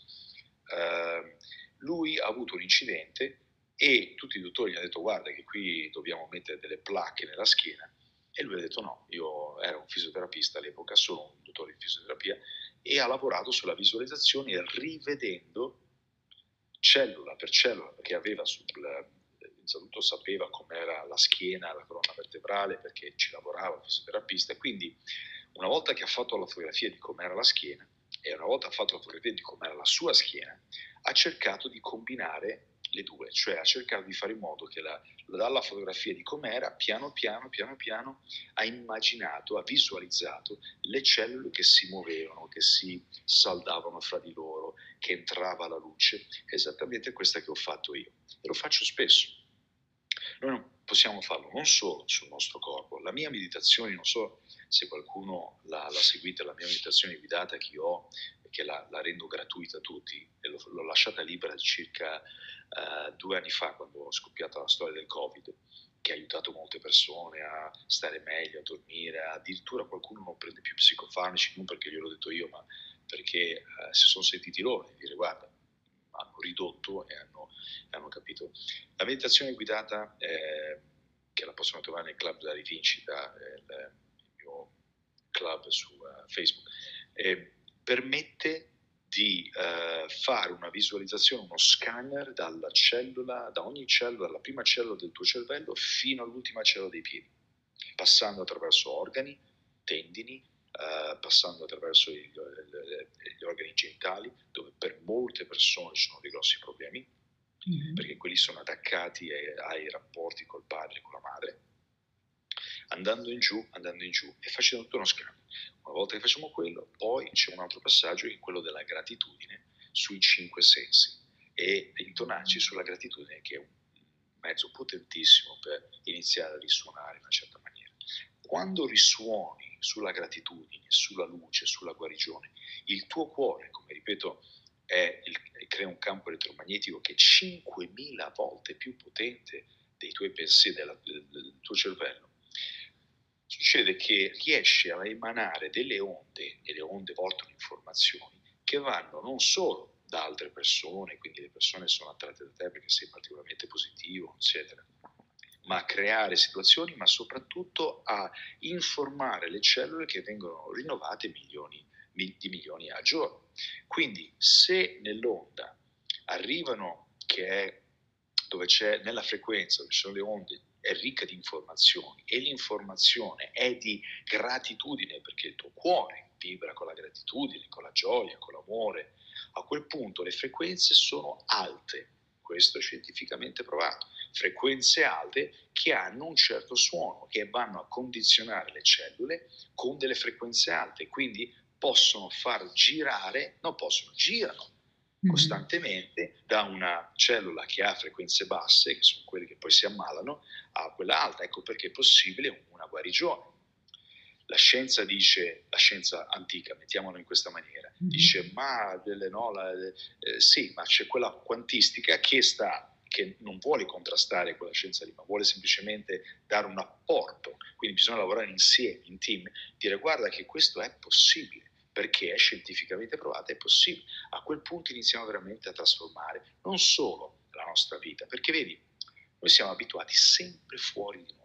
uh, lui ha avuto un incidente e tutti i dottori gli hanno detto guarda che qui dobbiamo mettere delle placche nella schiena e lui ha detto no, io ero un fisioterapista all'epoca, sono un dottore di fisioterapia e ha lavorato sulla visualizzazione rivedendo cellula per cellula che aveva sul, innanzitutto sapeva com'era la schiena, la colonna vertebrale, perché ci lavorava il fisioterapista, quindi una volta che ha fatto la fotografia di com'era la schiena e una volta fatto la fotografia di com'era la sua schiena, ha cercato di combinare le due, cioè ha cercato di fare in modo che la, dalla fotografia di com'era, piano piano, piano piano, ha immaginato, ha visualizzato le cellule che si muovevano, che si saldavano fra di loro, che entrava la luce, esattamente questa che ho fatto io. E lo faccio spesso. Noi non possiamo farlo non solo sul nostro corpo. La mia meditazione, non so se qualcuno l'ha, seguita, la mia meditazione guidata che io ho, che la, la rendo gratuita a tutti, e l'ho, lasciata libera circa uh, due anni fa, quando ho scoppiato la storia del Covid, che ha aiutato molte persone a stare meglio, a dormire, addirittura qualcuno non prende più psicofarmaci, non perché gliel'ho detto io, ma perché uh, si sono sentiti loro di dire guarda, hanno ridotto e hanno, hanno capito. La meditazione guidata, eh, che la possono trovare nel club della rivincita, eh, il, mio club su uh, Facebook, eh, permette di uh, fare una visualizzazione, uno scanner dalla cellula, da ogni cellula, dalla prima cellula del tuo cervello fino all'ultima cellula dei piedi, passando attraverso organi, tendini, uh, passando attraverso il, gli organi genitali, dove per molte persone ci sono dei grossi problemi, mm-hmm. perché quelli sono attaccati ai, ai rapporti col padre e con la madre, andando in giù, andando in giù e facendo tutto uno scambio. Una volta che facciamo quello, poi c'è un altro passaggio che è quello della gratitudine sui cinque sensi e intonarci sulla gratitudine che è un mezzo potentissimo per iniziare a risuonare in una certa maniera. Quando risuoni sulla gratitudine, sulla luce, sulla guarigione, il tuo cuore, come ripeto, il, crea un campo elettromagnetico che è 5.000 volte più potente dei tuoi pensieri, della, del, tuo cervello, succede che riesce a emanare delle onde, e le onde portano informazioni, che vanno non solo da altre persone, quindi le persone sono attratte da te perché sei particolarmente positivo, eccetera, ma a creare situazioni, ma soprattutto a informare le cellule che vengono rinnovate milioni di milioni al giorno. Quindi se nell'onda arrivano che è dove c'è nella frequenza, dove sono le onde, è ricca di informazioni e l'informazione è di gratitudine perché il tuo cuore vibra con la gratitudine, con la gioia, con l'amore, a quel punto le frequenze sono alte, questo è scientificamente provato, frequenze alte che hanno un certo suono, che vanno a condizionare le cellule con delle frequenze alte, quindi possono far girare, non possono, girano mm-hmm. costantemente da una cellula che ha frequenze basse, che sono quelle che poi si ammalano, a quella alta. Ecco perché è possibile una guarigione. La scienza dice, la scienza antica, mettiamola in questa maniera, mm-hmm. dice ma delle, no, la, eh, sì, ma c'è quella quantistica che sta che non vuole contrastare quella scienza lì, ma vuole semplicemente dare un apporto. Quindi bisogna lavorare insieme, in team, dire guarda che questo è possibile, perché è scientificamente provato, è possibile. A quel punto iniziamo veramente a trasformare non solo la nostra vita, perché vedi, noi siamo abituati sempre fuori di noi.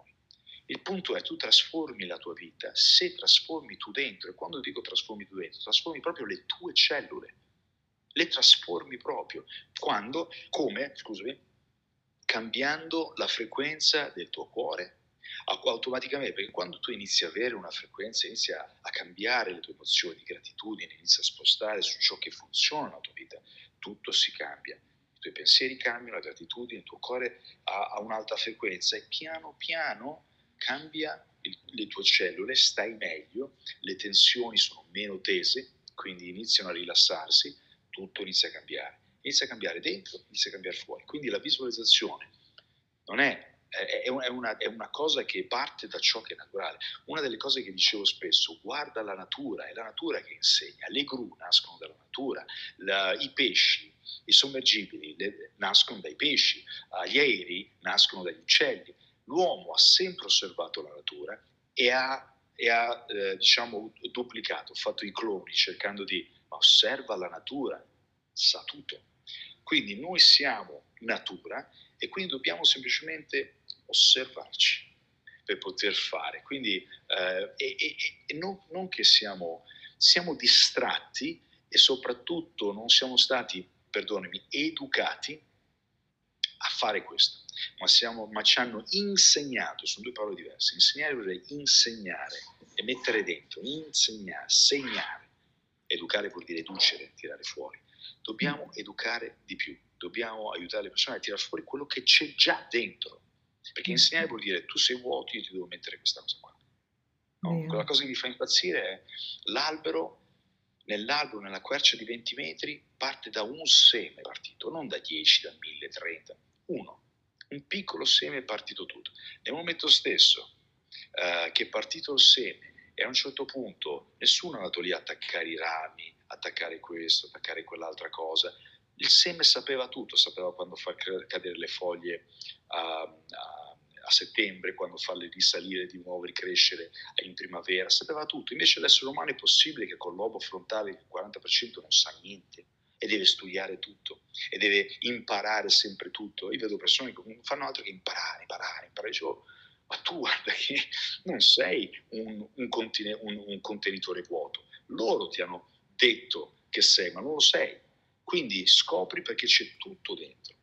Il punto è tu trasformi la tua vita, se trasformi tu dentro, e quando dico trasformi tu dentro, trasformi proprio le tue cellule, le trasformi proprio. Quando? Come? Scusami cambiando la frequenza del tuo cuore automaticamente, perché quando tu inizi a avere una frequenza, inizi a, a cambiare le tue emozioni di gratitudine, inizi a spostare su ciò che funziona nella tua vita, tutto si cambia. I tuoi pensieri cambiano, la gratitudine, il tuo cuore ha, ha un'alta frequenza e piano piano cambia il, le tue cellule, stai meglio, le tensioni sono meno tese, quindi iniziano a rilassarsi, tutto inizia a cambiare inizia a cambiare dentro, inizia a cambiare fuori. Quindi la visualizzazione non è, è, una, è, una, cosa che parte da ciò che è naturale. Una delle cose che dicevo spesso, guarda la natura, è la natura che insegna. Le gru nascono dalla natura, la, i pesci, i sommergibili nascono dai pesci, gli aerei nascono dagli uccelli. L'uomo ha sempre osservato la natura e ha, e ha eh, diciamo, duplicato, fatto i cloni cercando di osserva la natura, sa tutto quindi noi siamo natura e quindi dobbiamo semplicemente osservarci per poter fare. Quindi eh, e, e, e non, non, che siamo, siamo distratti e soprattutto non siamo stati, perdonami, educati a fare questo, ma, siamo, ma ci hanno insegnato, sono due parole diverse, insegnare vuol dire insegnare e mettere dentro, insegnare, segnare, educare vuol dire educere, tirare fuori. Dobbiamo educare di più, dobbiamo aiutare le persone a tirare fuori quello che c'è già dentro. Perché insegnare vuol dire tu sei vuoto, io ti devo mettere questa cosa qua. No? Quella cosa che mi fa impazzire è l'albero, nell'albero, nella quercia di 20 metri, parte da un seme partito, non da 10, da 1000, 30, uno. Un piccolo seme è partito tutto. Nel momento stesso eh, che è partito il seme e a un certo punto nessuno è andato lì a attaccare i rami, attaccare questo, attaccare quell'altra cosa. Il seme sapeva tutto, sapeva quando far cadere le foglie a, a, a settembre, quando farle risalire di nuovo, ricrescere in primavera, sapeva tutto. Invece l'essere umano è possibile che con l'uovo frontale il 40% non sa niente e deve studiare tutto e deve imparare sempre tutto. Io vedo persone che non fanno altro che imparare, imparare, imparare. Dicevo, ma tu guarda che non sei un, un, contene, un, un contenitore vuoto. Loro ti hanno detto che sei, ma non lo sei. Quindi scopri perché c'è tutto dentro.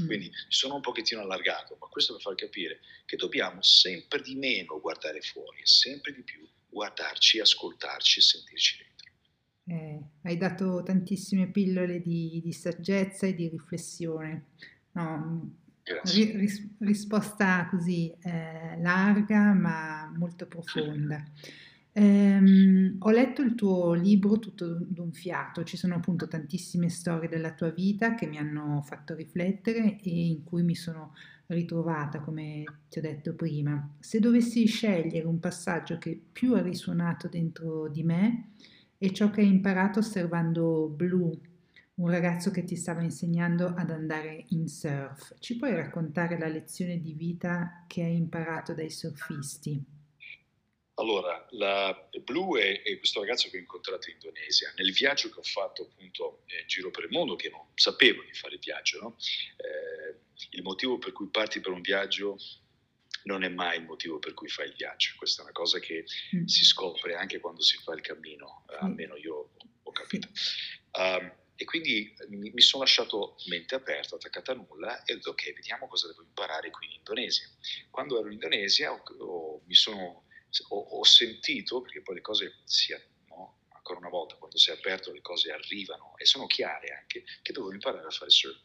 Mm. Quindi mi sono un pochettino allargato, ma questo per far capire che dobbiamo sempre di meno guardare fuori e sempre di più guardarci, ascoltarci e sentirci dentro. Eh, hai dato tantissime pillole di, di saggezza e di riflessione. No, ri, ris, risposta così eh, larga ma molto profonda. Ehm, ho letto il tuo libro tutto d'un fiato, ci sono appunto tantissime storie della tua vita che mi hanno fatto riflettere e in cui mi sono ritrovata, come ti ho detto prima. Se dovessi scegliere un passaggio che più ha risuonato dentro di me è ciò che hai imparato osservando Blue, un ragazzo che ti stava insegnando ad andare in surf. Ci puoi raccontare la lezione di vita che hai imparato dai surfisti? Allora, la Blue è, è, questo ragazzo che ho incontrato in Indonesia. Nel viaggio che ho fatto appunto in giro per il mondo, che non sapevo di fare viaggio, no? eh, il motivo per cui parti per un viaggio non è mai il motivo per cui fai il viaggio. Questa è una cosa che mm. si scopre anche quando si fa il cammino, eh, almeno io ho capito. Um, e quindi mi, mi, sono lasciato mente aperta, attaccata a nulla e ho detto ok, vediamo cosa devo imparare qui in Indonesia. Quando ero in Indonesia ho, ho, mi sono ho, ho sentito, perché poi le cose si, no? ancora una volta, quando sei aperto le cose arrivano e sono chiare anche, che dovevo imparare a fare surf.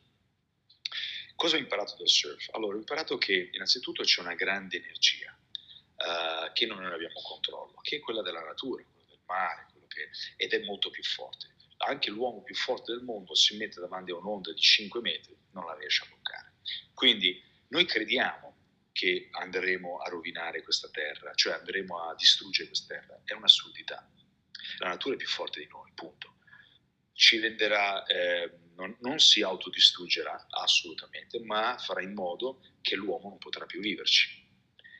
Cosa ho imparato dal surf? Allora, ho imparato che innanzitutto c'è una grande energia uh, che non abbiamo controllo, che è quella della natura, quella del mare, che, ed è molto più forte. Anche l'uomo più forte del mondo si mette davanti a un'onda di 5 metri, non la riesce a bloccare. Quindi noi crediamo che andremo a rovinare questa terra, cioè andremo a distruggere questa terra. È un'assurdità. La natura è più forte di noi, punto. Ci renderà, eh, non, non, si autodistruggerà assolutamente, ma farà in modo che l'uomo non potrà più viverci.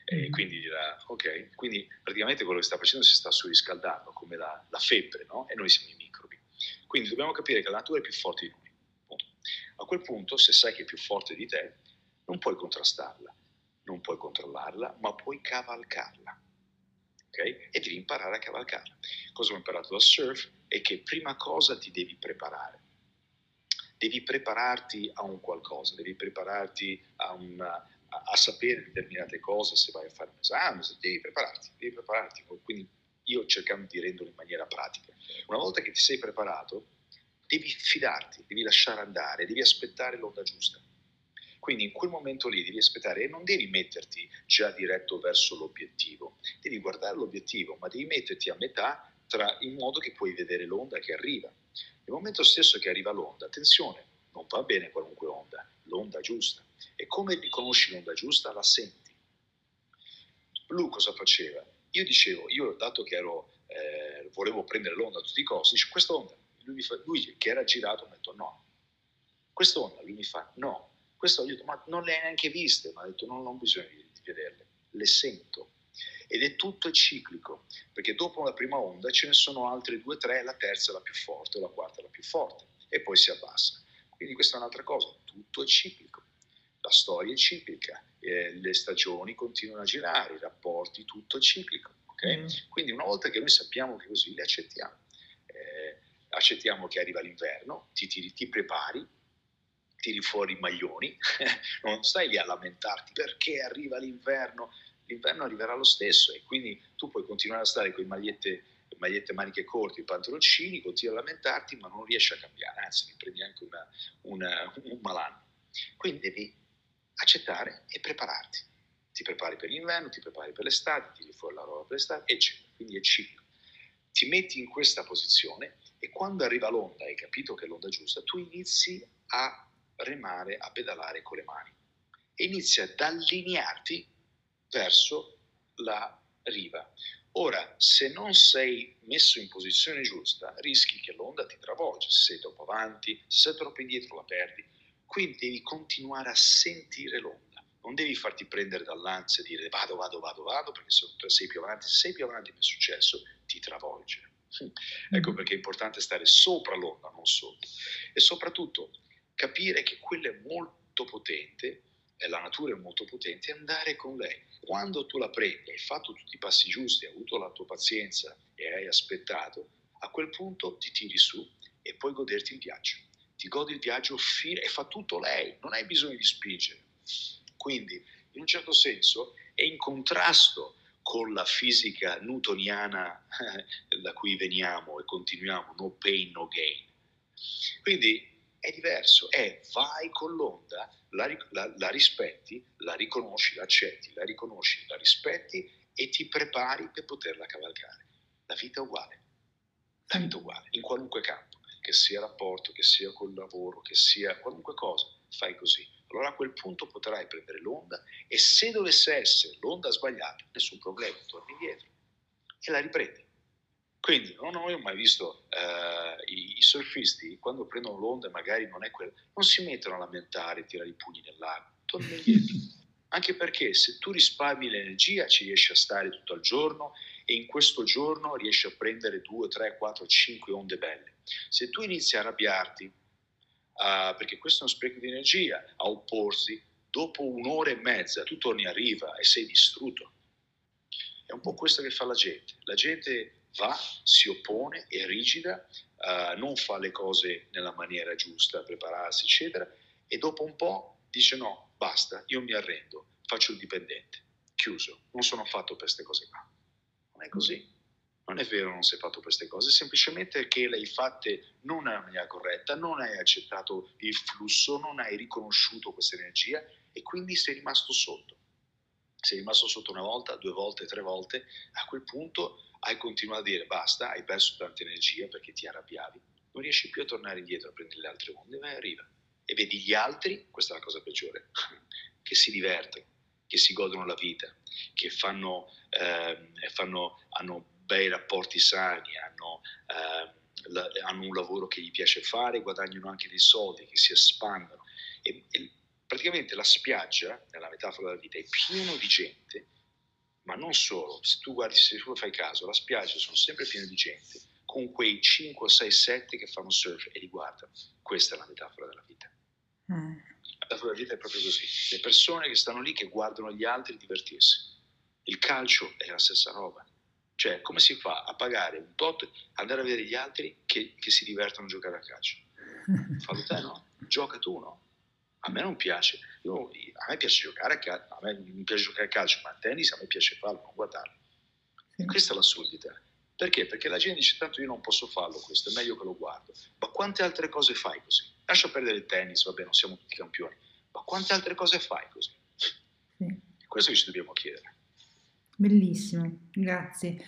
E mm-hmm. quindi dirà, ok, quindi praticamente quello che sta facendo si sta surriscaldando, come la, la febbre, no? E noi siamo i microbi. Quindi dobbiamo capire che la natura è più forte di noi. Punto. A quel punto, se sai che è più forte di te, non puoi contrastarla non puoi controllarla, ma puoi cavalcarla. Okay? E devi imparare a cavalcarla. Cosa ho imparato da surf? È che prima cosa ti devi preparare. Devi prepararti a un qualcosa, devi prepararti a, una, a, a sapere determinate cose se vai a fare un esame, devi prepararti, devi prepararti. Quindi io cercando di renderlo in maniera pratica. Una volta che ti sei preparato, devi fidarti, devi lasciare andare, devi aspettare l'onda giusta. Quindi in quel momento lì devi aspettare e non devi metterti già diretto verso l'obiettivo, devi guardare l'obiettivo, ma devi metterti a metà tra, in modo che puoi vedere l'onda che arriva. Nel momento stesso che arriva l'onda, attenzione, non va bene qualunque onda, l'onda giusta. E come riconosci l'onda giusta? La senti. Blue cosa faceva? Io dicevo, io dato che ero, eh, volevo prendere l'onda a tutti i costi, dice questa onda, lui, lui che era girato mi ha detto no, questa onda, lui mi fa no, questo ho detto, ma non le hai neanche viste, ma ha detto, no, non ho bisogno di, di vederle, le sento. Ed è tutto ciclico, perché dopo la prima onda ce ne sono altre due, tre, la terza è la più forte, la quarta è la più forte, e poi si abbassa. Quindi questa è un'altra cosa, tutto è ciclico. La storia è ciclica, eh, le stagioni continuano a girare, i rapporti, tutto è ciclico. Okay? Mm. Quindi una volta che noi sappiamo che così, le accettiamo. Eh, accettiamo che arriva l'inverno, ti, ti, ti prepari, tiri fuori i maglioni, non stai lì a lamentarti perché arriva l'inverno, l'inverno arriverà lo stesso e quindi tu puoi continuare a stare con le magliette, magliette maniche corte, i pantaloncini, continui a lamentarti ma non riesci a cambiare, anzi mi prendi anche una, una, un malanno. Quindi devi accettare e prepararti. Ti prepari per l'inverno, ti prepari per l'estate, tiri fuori la roba per l'estate, eccetera. Quindi è ciclo. Ti metti in questa posizione e quando arriva l'onda, hai capito che è l'onda giusta, tu inizi a remare, a pedalare con le mani e inizia ad allinearti verso la riva. Ora, se non sei messo in posizione giusta, rischi che l'onda ti travolge, se sei troppo avanti, se sei troppo indietro la perdi. Quindi devi continuare a sentire l'onda, non devi farti prendere dall'ansia e dire vado, vado, vado, vado, perché se sei più avanti, se sei più avanti mi è successo, ti travolge. Ecco perché è importante stare sopra l'onda, non sotto. E soprattutto capire che quello è molto potente, la natura è molto potente, andare con lei. Quando tu la prendi, hai fatto tutti i passi giusti, hai avuto la tua pazienza e hai aspettato, a quel punto ti tiri su e puoi goderti il viaggio. Ti godi il viaggio fino, e fa tutto lei, non hai bisogno di spingere. Quindi, in un certo senso, è in contrasto con la fisica newtoniana da cui veniamo e continuiamo, no pain, no gain. Quindi è diverso, è vai con l'onda, la, la, la rispetti, la riconosci, la accetti, la riconosci, la rispetti e ti prepari per poterla cavalcare. La vita è uguale, la vita è uguale, in qualunque campo, che sia rapporto, che sia col lavoro, che sia qualunque cosa, fai così. Allora a quel punto potrai prendere l'onda e se dovesse essere l'onda sbagliata, nessun problema, torni indietro e la riprendi. Quindi non ho mai visto uh, i, i, surfisti quando prendono l'onda, magari non è quello, non si mettono a lamentare, tirare i pugni nel lago, tornano indietro. Anche perché se tu risparmi l'energia ci riesci a stare tutto il giorno e in questo giorno riesci a prendere 2, 3, 4, 5 onde belle. Se tu inizi a arrabbiarti, uh, perché questo è uno spreco di energia, a opporsi, dopo un'ora e mezza tu torni a riva e sei distrutto. È un po' questo che fa la gente. La gente va, si oppone, è rigida, uh, non fa le cose nella maniera giusta, prepararsi, eccetera, e dopo un po' dice no, basta, io mi arrendo, faccio il dipendente, chiuso, non sono fatto per queste cose qua. Non è così. Non è vero, non sei fatto queste cose, semplicemente che le hai fatte non nella maniera corretta, non hai accettato il flusso, non hai riconosciuto questa energia e quindi sei rimasto sotto. Sei rimasto sotto una volta, due volte, tre volte, a quel punto hai continuato a dire basta, hai perso tanta energia perché ti arrabbiavi, non riesci più a tornare indietro a prendere le altre onde, vai a riva. E vedi gli altri, questa è la cosa peggiore, che si divertono, che si godono la vita, che fanno, eh, fanno, hanno bei rapporti sani, hanno, eh, la, hanno, un lavoro che gli piace fare, guadagnano anche dei soldi, che si espandono. E, e praticamente la spiaggia, nella metafora della vita, è piena di gente ma non solo, se tu guardi, se tu fai caso, la spiaggia sono sempre piene di gente, con quei 5, 6, 7 che fanno surf e li guardano. Questa è la metafora della vita. Mm. La metafora della vita è proprio così. Le persone che stanno lì, che guardano gli altri divertirsi. Il calcio è la stessa roba. Cioè, come si fa a pagare un tot, andare a vedere gli altri che, che si divertono a giocare a calcio? Fallo te, no? Gioca tu, no? A me non piace. Io, a me piace giocare a calcio, a me mi piace giocare a calcio, ma a tennis a me piace farlo, non guardarlo. E questa è l'assurdità. Perché? Perché la gente dice tanto io non posso farlo questo, è meglio che lo guardo. Ma quante altre cose fai così? Lascia perdere il tennis, vabbè, non siamo tutti campioni, ma quante altre cose fai così? Sì. Questo che ci dobbiamo chiedere. Bellissimo, grazie.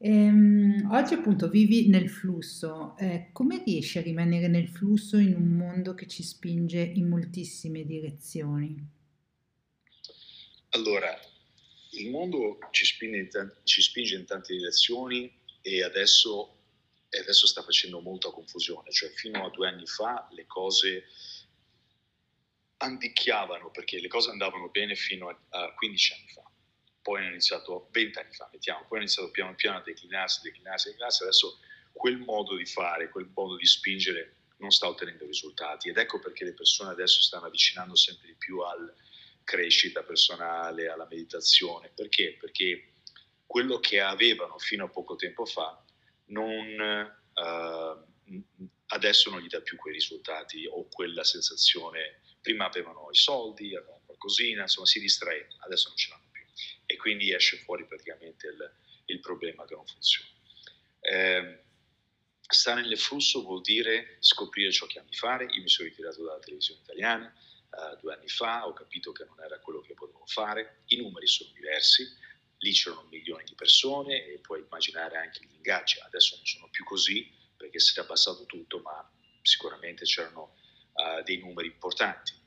Ehm, oggi appunto vivi nel flusso, eh, come riesci a rimanere nel flusso in un mondo che ci spinge in moltissime direzioni? Allora, il mondo ci spinge in, t- ci spinge in tante direzioni e adesso, adesso, sta facendo molta confusione, cioè fino a due anni fa le cose anticchiavano perché le cose andavano bene fino a, a 15 anni fa poi hanno iniziato 20 anni fa, mettiamo, poi hanno iniziato piano piano a declinarsi, declinarsi, declinarsi, adesso quel modo di fare, quel modo di spingere non sta ottenendo risultati. Ed ecco perché le persone adesso stanno avvicinando sempre di più alla crescita personale, alla meditazione, perché? Perché quello che avevano fino a poco tempo fa non, uh, adesso non gli dà più quei risultati o quella sensazione, prima avevano i soldi, avevano qualcosina, insomma si distraevano, adesso non ce l'hanno e quindi esce fuori praticamente il, il problema che non funziona. Eh, stare nel flusso vuol dire scoprire ciò che ami fare. Io mi sono ritirato dalla televisione italiana uh, due anni fa, ho capito che non era quello che potevo fare, i numeri sono diversi, lì c'erano milioni di persone e puoi immaginare anche gli ingaggi. Adesso non sono più così perché si è abbassato tutto, ma sicuramente c'erano uh, dei numeri importanti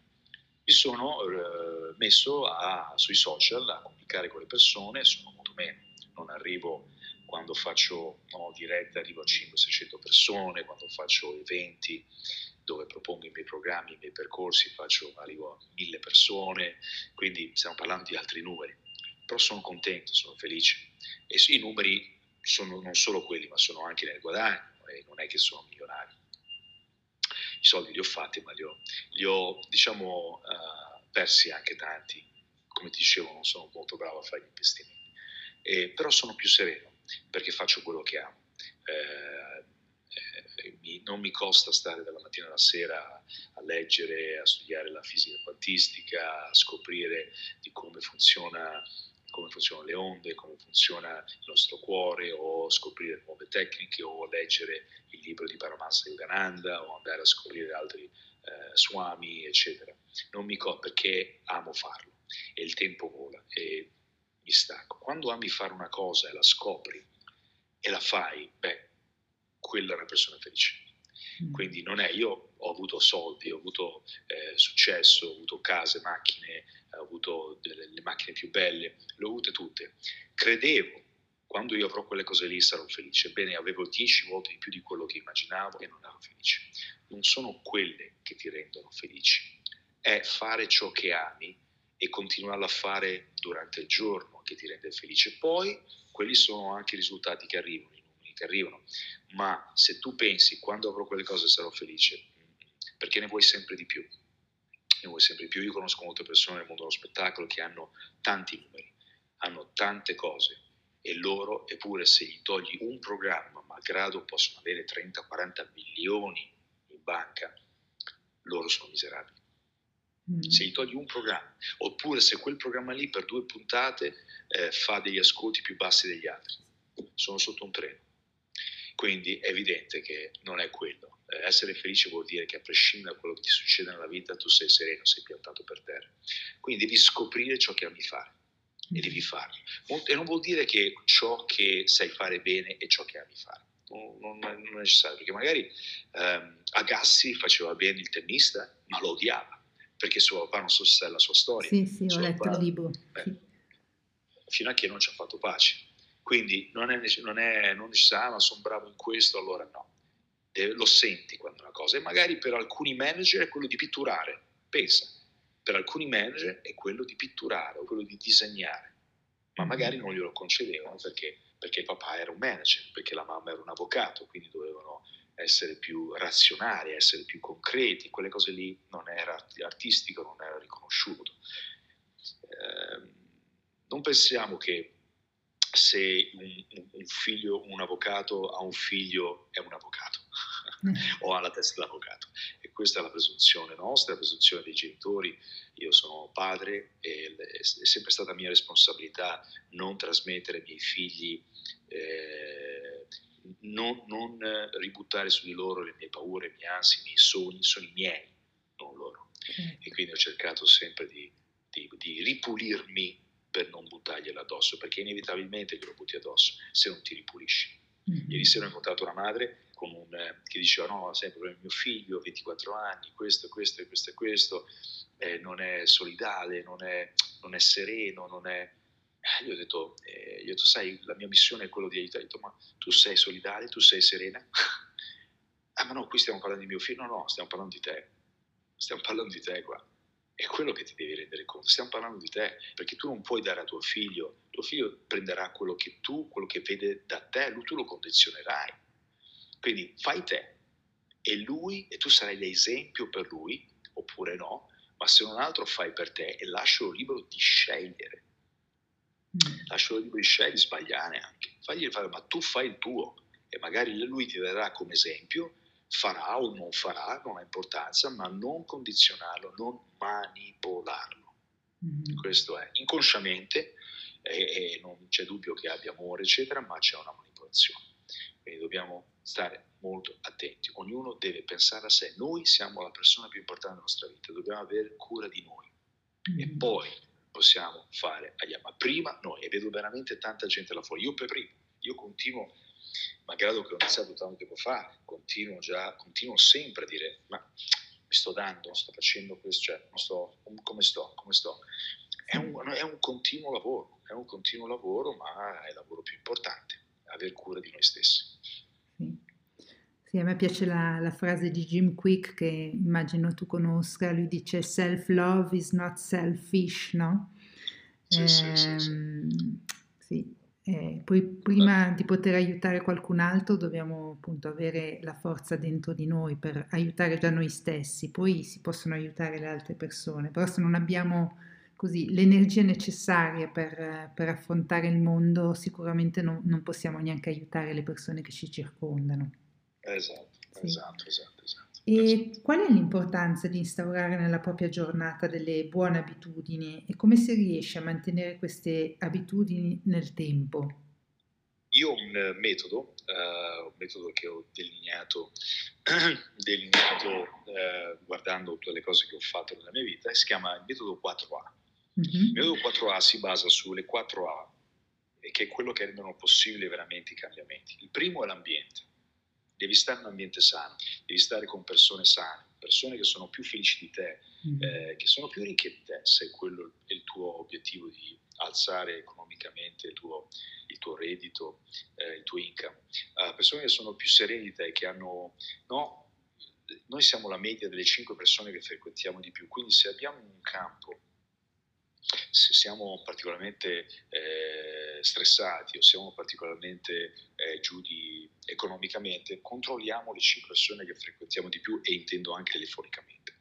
mi sono eh, messo a, sui social a comunicare con le persone, sono molto meno, non arrivo quando faccio no, diretta, arrivo a 500-600 persone, quando faccio eventi dove propongo i miei programmi, i miei percorsi, faccio, arrivo a 1000 persone, quindi stiamo parlando di altri numeri, però sono contento, sono felice. E i numeri sono non solo quelli, ma sono anche nel guadagno e non è che sono milionari i soldi li ho fatti, ma li ho, li ho diciamo, uh, persi anche tanti. Come ti dicevo, non sono molto bravo a fare gli investimenti. Eh, però sono più sereno perché faccio quello che amo. Eh, eh, mi, non mi costa stare dalla mattina alla sera a leggere, a studiare la fisica quantistica, a scoprire di come funziona come funzionano le onde, come funziona il nostro cuore, o scoprire nuove tecniche, o leggere il libro di Paramahansa Yogananda, o andare a scoprire altri eh, swami, eccetera. Non mi co- perché amo farlo e il tempo vola e mi stacco. Quando ami fare una cosa e la scopri e la fai, beh, quella è una persona felice. Mm. Quindi non è, io ho avuto soldi, ho avuto eh, successo, ho avuto case, macchine, ho avuto delle, le macchine più belle, le ho avute tutte. Credevo quando io avrò quelle cose lì sarò felice. Bene, avevo dieci volte di più di quello che immaginavo e non ero felice. Non sono quelle che ti rendono felici, è fare ciò che ami e continuarlo a fare durante il giorno che ti rende felice. Poi quelli sono anche i risultati che arrivano, i numeri che arrivano. Ma se tu pensi quando avrò quelle cose sarò felice, perché ne vuoi sempre di più. Ne vuoi sempre di più. Io conosco molte persone nel mondo dello spettacolo che hanno tanti numeri, hanno tante cose, e loro, eppure se gli togli un programma, malgrado possono avere 30-40 milioni in banca, loro sono miserabili. Mm. Se gli togli un programma, oppure se quel programma lì per due puntate eh, fa degli ascolti più bassi degli altri, sono sotto un treno. Quindi è evidente che non è quello. Eh, essere felice vuol dire che a prescindere da quello che ti succede nella vita, tu sei sereno, sei piantato per terra. Quindi devi scoprire ciò che ami fare e devi farlo. E non vuol dire che ciò che sai fare bene è ciò che ami fare. Non, non, è necessario, perché magari ehm, Agassi faceva bene il tennista, ma lo odiava, perché suo papà non so se è la sua storia. Sì, sì, ho letto il libro. Sì. Fino a che non ci ha fatto pace. Quindi non è, non è non necessario, ah, ma sono bravo in questo, allora no. lo senti quando una cosa. E magari per alcuni manager è quello di pitturare. Pensa, per alcuni manager è quello di pitturare o quello di disegnare, ma magari non glielo concedevano perché, perché il papà era un manager, perché la mamma era un avvocato, quindi dovevano essere più razionali, essere più concreti, quelle cose lì non era artistico, non era riconosciuto. Eh, non pensiamo che se un, un, figlio, un avvocato ha un figlio è un avvocato o ha la testa d'avvocato. E questa è la presunzione nostra, la presunzione dei genitori. Io sono padre e è sempre stata mia responsabilità non trasmettere ai miei figli, eh, non, non, ributtare su di loro le mie paure, le mie ansie, i miei sogni, sono i miei, non loro. E quindi ho cercato sempre di, di, di ripulirmi per non buttarglielo addosso, perché inevitabilmente glielo butti addosso se non ti ripulisci. Mm-hmm. Ieri sera ho incontrato una madre un, eh, che diceva no, sempre mio figlio, 24 anni, questo, questo e questo e questo, eh, non è solidale, non è, non è sereno, non è... Eh, io, ho detto, eh, io ho detto, sai, la mia missione è quella di aiutare. Ho detto, ma tu sei solidale, tu sei serena? ah, ma no, qui stiamo parlando di mio figlio. No, no, stiamo parlando di te. Stiamo parlando di te qua. È quello che ti devi rendere conto. Stiamo parlando di te, perché tu non puoi dare a tuo figlio, tuo figlio prenderà quello che tu, quello che vede da te, lui tu lo condizionerai quindi fai te e lui, e tu sarai l'esempio per lui, oppure no, ma se non altro fai per te e lascialo libero di scegliere. Mm. Lascialo libero di scegliere, di sbagliare anche. Fagli fare, ma tu fai il tuo e magari lui ti darà come esempio, farà o non farà, non ha importanza, ma non condizionarlo, non manipolarlo. Mm. Questo è inconsciamente, e, e non c'è dubbio che abbia amore, eccetera, ma c'è una manipolazione. Quindi dobbiamo stare molto attenti. Ognuno deve pensare a sé. Noi siamo la persona più importante della nostra vita, dobbiamo avere cura di noi. Mm-hmm. E poi possiamo fare agli altri. Ma prima noi, e vedo veramente tanta gente là fuori, io per primo, io continuo, malgrado che ho iniziato tanto tempo fa, continuo già, continuo sempre a dire, ma mi sto dando, sto facendo questo, cioè, sto, come sto, come sto. È un, è un continuo lavoro, è un continuo lavoro, ma è il lavoro più importante aver cura di noi stessi. Sì. sì a me piace la, la, frase di Jim Quick che immagino tu conosca, lui dice self-love is not selfish, no? Sì, eh, sì, sì, sì. Ehm, sì. Eh, poi prima di poter aiutare qualcun altro dobbiamo appunto avere la forza dentro di noi per aiutare già noi stessi, poi si possono aiutare le altre persone, però se non abbiamo così l'energia necessaria per, per, affrontare il mondo, sicuramente non, non, possiamo neanche aiutare le persone che ci circondano. Esatto, sì. esatto, esatto, esatto. E qual è l'importanza di instaurare nella propria giornata delle buone abitudini e come si riesce a mantenere queste abitudini nel tempo? Io ho un eh, metodo, uh, un metodo che ho delineato, delineato uh, guardando tutte le cose che ho fatto nella mia vita, si chiama il metodo 4A. Mm-hmm. Il metodo 4A si basa sulle 4A, che è quello che rendono possibili veramente i cambiamenti. Il primo è l'ambiente. Devi stare in un ambiente sano, devi stare con persone sane, persone che sono più felici di te, mm-hmm. eh, che sono più ricche di te, se quello è il tuo obiettivo di alzare economicamente il tuo, il tuo reddito, eh, il tuo income, uh, persone che sono più serene di te, che hanno, no, noi siamo la media delle 5 persone che frequentiamo di più, quindi se abbiamo un campo, se siamo particolarmente eh, stressati o siamo particolarmente eh, giù di, economicamente, controlliamo le 5 persone che frequentiamo di più e intendo anche telefonicamente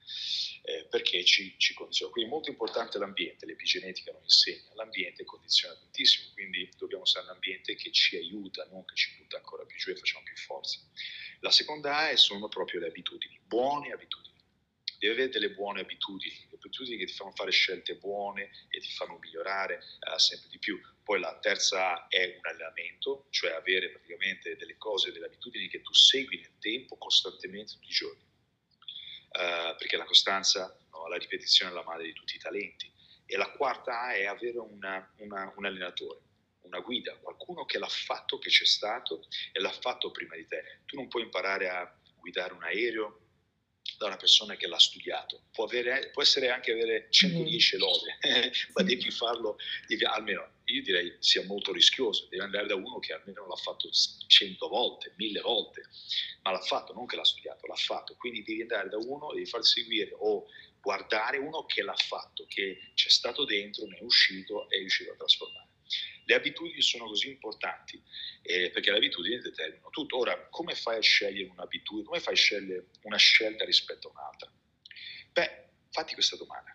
eh, perché ci, ci, condiziona. Quindi è molto importante l'ambiente, l'epigenetica non insegna, l'ambiente condiziona tantissimo, quindi dobbiamo stare in un ambiente che ci aiuta, non che ci butta ancora più giù e facciamo più forza. La seconda A sono proprio le abitudini, buone abitudini. Devi avere delle buone abitudini, abitudini che ti fanno fare scelte buone e ti fanno migliorare eh, sempre di più. Poi la terza è un allenamento, cioè avere praticamente delle cose, delle abitudini che tu segui nel tempo costantemente tutti i giorni eh, perché la costanza, no, la ripetizione è la madre di tutti i talenti. E la quarta A è avere una, una, un allenatore, una guida, qualcuno che l'ha fatto, che c'è stato e l'ha fatto prima di te. Tu non puoi imparare a guidare un aereo da una persona che l'ha studiato. Può, avere, può essere anche avere 110 lode, ma devi farlo, devi, almeno io direi sia molto rischioso, devi andare da uno che almeno l'ha fatto 100 volte, 1000 volte, ma l'ha fatto, non che l'ha studiato, l'ha fatto. Quindi devi andare da uno, devi far seguire o guardare uno che l'ha fatto, che c'è stato dentro, ne è uscito e è riuscito a trasformare. Le abitudini sono così importanti eh, perché le abitudini determinano tutto. Ora, come fai a scegliere un'abitudine? Come fai a scegliere una scelta rispetto a un'altra? Beh, fatti questa domanda.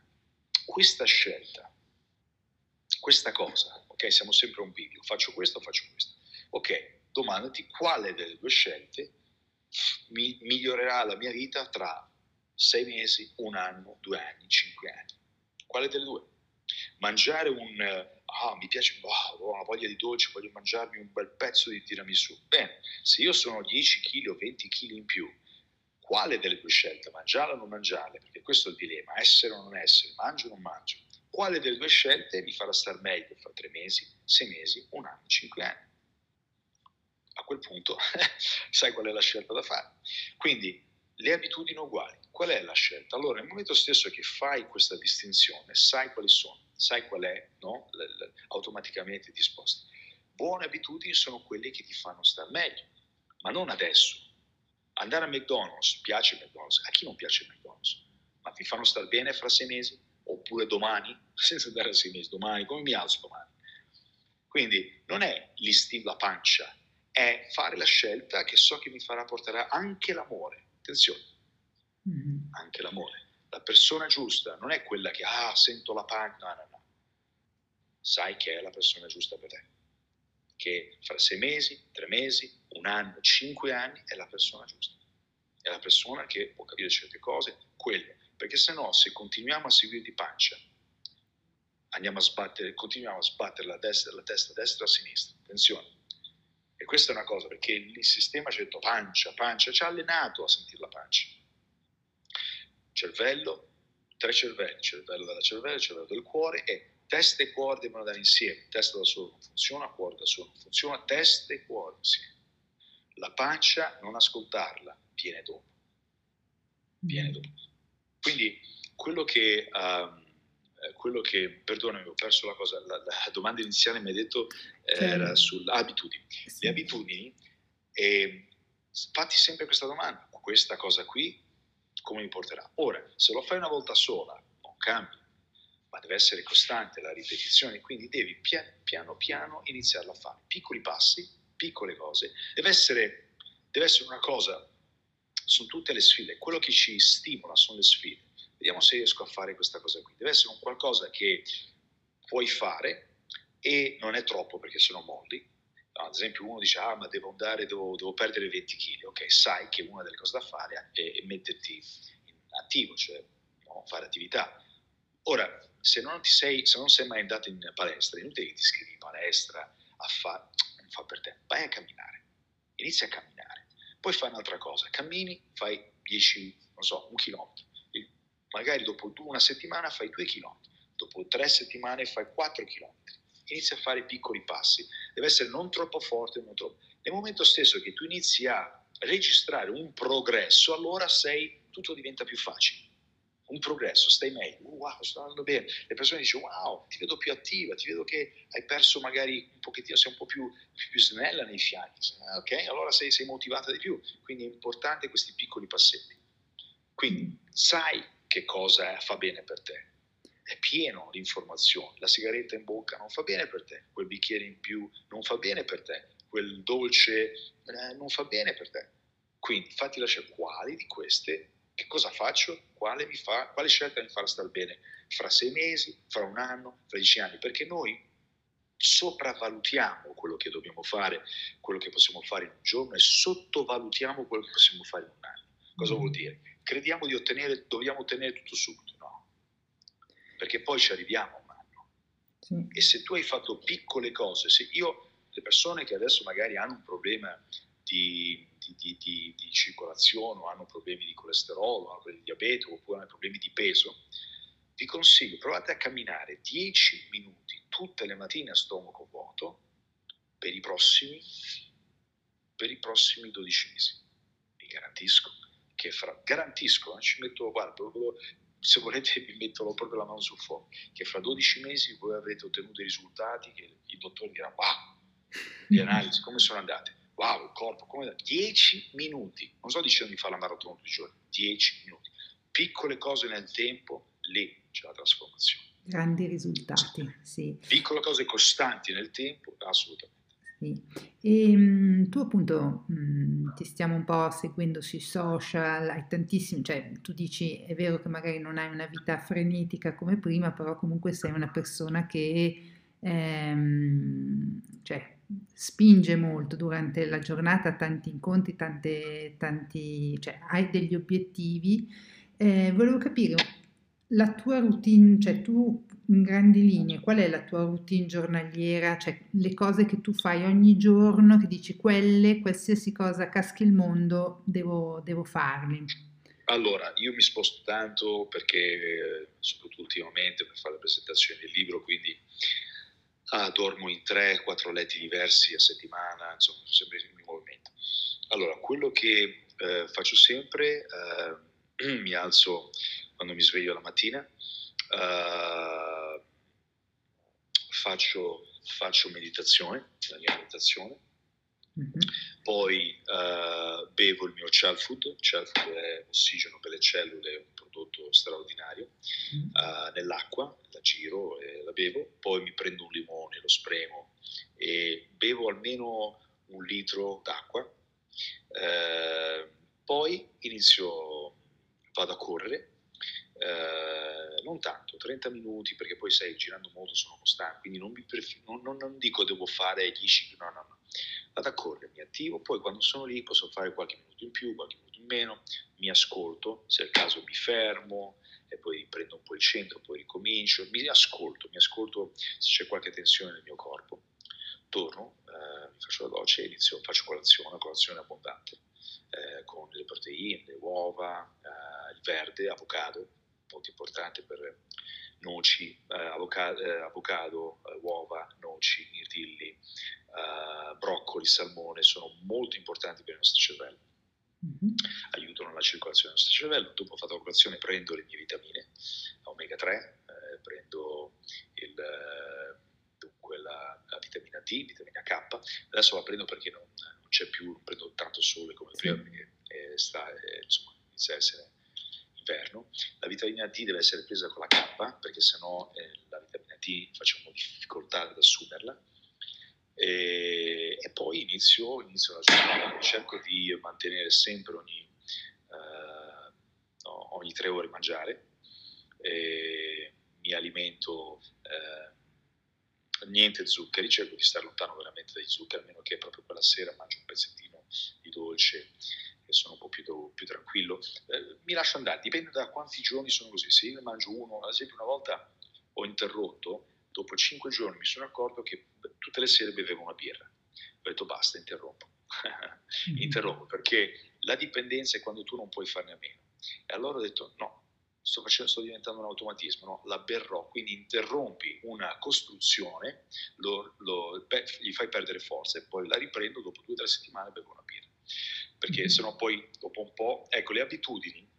Questa scelta, questa cosa, ok, siamo sempre un video, faccio questo, faccio questo. Ok, domandati quale delle due scelte mi migliorerà la mia vita tra sei mesi, un anno, due anni, cinque anni. Quale delle due? Mangiare un ah, mi piace, oh, ho una voglia di dolce, voglio mangiarmi un bel pezzo di tiramisù. Bene, se io sono 10 kg o 20 kg in più, quale delle due scelte, mangiarla o non mangiarla? Perché questo è il dilemma, essere o non essere, mangio o non mangio. Quale delle due scelte mi farà star meglio fra tre mesi, sei mesi, un anno, cinque anni? A quel punto sai qual è la scelta da fare. Quindi le abitudini uguali, qual è la scelta? Allora, nel momento stesso che fai questa distinzione, sai quali sono sai qual è, no? L- l- automaticamente ti sposti. Buone abitudini sono quelle che ti fanno stare meglio, ma non adesso. Andare a McDonald's, piace McDonald's, a chi non piace McDonald's? Ma ti fanno stare bene fra sei mesi? Oppure domani? Senza andare a sei mesi, domani, come mi alzo domani? Quindi non è l'istinto, la pancia, è fare la scelta che so che mi farà portare anche l'amore. Attenzione, mm-hmm. anche l'amore la persona giusta non è quella che, ah, sento la pancia, no, no, no. Sai che è la persona giusta per te. Che fra sei mesi, tre mesi, un anno, cinque anni è la persona giusta. È la persona che può capire certe cose, quello. Perché se no, se continuiamo a seguire di pancia, andiamo a sbattere, continuiamo a sbattere la, destra, la testa a destra a sinistra. Attenzione. E questa è una cosa, perché il sistema ci ha detto pancia, pancia, ci ha allenato a sentire la pancia cervello, tre cervelli, cervello della cervello, cervello del cuore e testa e cuore devono andare insieme. Testa da solo non funziona, cuore da solo non funziona, testa e cuore insieme. La pancia, non ascoltarla, viene dopo. Viene dopo. Quindi quello che, um, quello che perdonami, ho perso la cosa, la, la domanda iniziale mi hai detto era sulle abitudini. Le abitudini, eh, fatti sempre questa domanda, questa cosa qui come mi porterà. Ora, se lo fai una volta sola, non cambia, ma deve essere costante la ripetizione, quindi devi pian, piano piano iniziarlo a fare. Piccoli passi, piccole cose. Deve essere, deve essere una cosa, sono tutte le sfide, quello che ci stimola sono le sfide. Vediamo se riesco a fare questa cosa qui. Deve essere un qualcosa che puoi fare e non è troppo perché se no molli, Ad esempio uno dice, ah ma devo andare, devo, devo, perdere 20 kg, ok, sai che una delle cose da fare è, è metterti attivo, cioè no, fare attività. Ora, se non, sei, se non, sei, mai andato in palestra, inutile che ti iscrivi in palestra a fare, non fa per te, vai a camminare, inizia a camminare, poi fai un'altra cosa, cammini, fai 10, non so, un chilometro, magari dopo una settimana fai 2 chilometri, dopo tre settimane fai 4 chilometri inizia a fare piccoli passi, deve essere non troppo forte, non troppo. Nel momento stesso che tu inizi a registrare un progresso, allora sei, tutto diventa più facile. un progresso, stai meglio, wow, sto andando bene. Le persone dicono, wow, ti vedo più attiva, ti vedo che hai perso magari un pochettino, sei un po' più, più snella nei fianchi, ok? Allora sei, sei motivata di più. Quindi è importante questi piccoli passetti. Quindi sai che cosa fa bene per te. È pieno di informazioni. La sigaretta in bocca non fa bene per te, quel bicchiere in più non fa bene per te, quel dolce eh, non fa bene per te. Quindi fatti lasciare quali di queste che cosa faccio? Quale, mi fa, quale scelta mi farà stare bene fra sei mesi, fra un anno, fra dieci anni? Perché noi sopravvalutiamo quello che dobbiamo fare, quello che possiamo fare in un giorno e sottovalutiamo quello che possiamo fare in un anno. Cosa vuol dire? Crediamo di ottenere, dobbiamo ottenere tutto subito? Perché poi ci arriviamo a un anno. Sì. E se tu hai fatto piccole cose, se io, le persone che adesso magari hanno un problema di di, di, di, circolazione o hanno problemi di colesterolo, hanno problemi di diabete oppure hanno problemi di peso, vi consiglio, provate a camminare 10 minuti tutte le mattine a stomaco vuoto per i prossimi, per i prossimi 12 mesi. Vi garantisco che fra, garantisco, eh, ci metto, guarda, se volete vi metto proprio la mano sul fuoco, che fra 12 mesi voi avrete ottenuto i risultati che il dottore dirà, wow, le analisi come sono andate? wow, il corpo, come da 10 minuti, non sto dicendo di fare la maratona tutti i giorni, 10 minuti, piccole cose nel tempo, lì c'è la trasformazione. Grandi risultati, sì. Piccole cose costanti nel tempo, assolutamente. Sì. E ehm, tu appunto mh, ti stiamo un po' seguendo sui social, hai tantissimi, cioè tu dici è vero che magari non hai una vita frenetica come prima, però comunque sei una persona che ehm, cioè, spinge molto durante la giornata, tanti incontri, tante, tanti, cioè hai degli obiettivi. Eh, volevo capire la tua routine, cioè tu in grandi linee, qual è la tua routine giornaliera, cioè le cose che tu fai ogni giorno, che dici quelle, qualsiasi cosa caschi il mondo, devo, devo farli. Allora, io mi sposto tanto perché, soprattutto ultimamente, per fare la presentazione del libro, quindi ah, dormo in 3-4 letti diversi a settimana, insomma, sempre in movimento. Allora, quello che eh, faccio sempre, eh, mi alzo quando mi sveglio la mattina, eh, faccio, faccio meditazione, la mia meditazione, Mm-hmm. Poi uh, bevo il mio child food, il child food è ossigeno per le cellule, un prodotto straordinario, mm-hmm. uh, nell'acqua, la giro e la bevo, poi mi prendo un limone, lo spremo e bevo almeno un litro d'acqua, uh, poi inizio, vado a correre, non tanto, 30 minuti, perché poi sai, girando molto sono costante, quindi non, pref- non, non, non dico devo fare 10, no, no, no, vado a correre, mi attivo, poi quando sono lì posso fare qualche minuto in più, qualche minuto in meno, mi ascolto, se è il caso mi fermo e poi riprendo un po' il centro, poi ricomincio, mi ascolto, mi ascolto se c'è qualche tensione nel mio corpo, torno, eh, mi faccio la doccia e inizio, faccio colazione, colazione abbondante, eh, con le proteine, le uova, eh, il verde, avocado, molto importante per noci, eh, avocado, eh, avocado eh, uova, noci, mirtilli, broccoli, salmone, sono molto importanti per il nostro cervello. Mm-hmm. Aiutano la circolazione del nostro cervello. Dopo ho fatto la colazione, prendo le mie vitamine, omega 3, prendo il, la, la, vitamina D, vitamina K. Adesso la prendo perché non, non c'è più, non prendo tanto sole come prima, perché sta, insomma, inizia a essere inverno, la vitamina D deve essere presa con la K perché sennò eh, la vitamina D facciamo difficoltà ad assumerla. E, e poi inizio, inizio, la giornata, cerco di mantenere sempre ogni, eh, no, ogni tre ore mangiare, mi alimento eh, niente zuccheri, cerco di stare lontano veramente dai zuccheri, a meno che proprio quella sera mangio un pezzettino di dolce che sono un po' più, più tranquillo, eh, mi lascio andare, dipende da quanti giorni sono così. Se io ne mangio uno, ad esempio una volta ho interrotto, dopo cinque giorni mi sono accorto che tutte le sere bevevo una birra. Ho detto basta, interrompo. Mm-hmm. interrompo perché la dipendenza è quando tu non puoi farne a meno. E allora ho detto no, sto, facendo, sto diventando un automatismo, no? la berrò, quindi interrompi una costruzione, lo, lo, gli fai perdere forza e poi la riprendo dopo due o tre settimane bevo una birra perché sennò poi dopo un po', ecco, le abitudini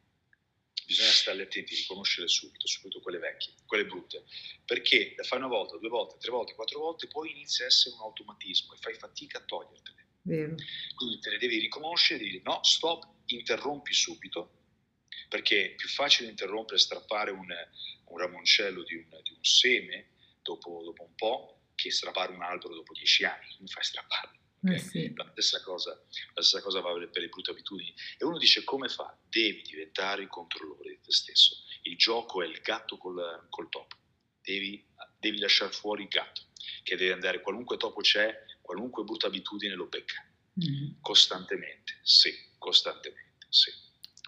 bisogna stare attenti, riconoscere subito, soprattutto quelle vecchie, quelle brutte, perché le fai una volta, due volte, tre volte, quattro volte, poi inizia a essere un automatismo e fai fatica a togliertele. Vero. Quindi te le devi riconoscere, devi dire no, stop, interrompi subito, perché è più facile interrompere e strappare un, un ramoncello di un, di un seme dopo, dopo, un po' che strappare un albero dopo dieci anni, non fai strapparlo. Eh okay? Eh sì. la, stessa cosa, la stessa cosa vale per le brutte abitudini. E uno dice come fa? Devi diventare il controllore di te stesso. Il gioco è il gatto col, col topo. Devi, devi lasciare fuori il gatto, che deve andare, qualunque topo c'è, qualunque brutta abitudine lo becca. Mm-hmm. Costantemente, sì, costantemente, sì.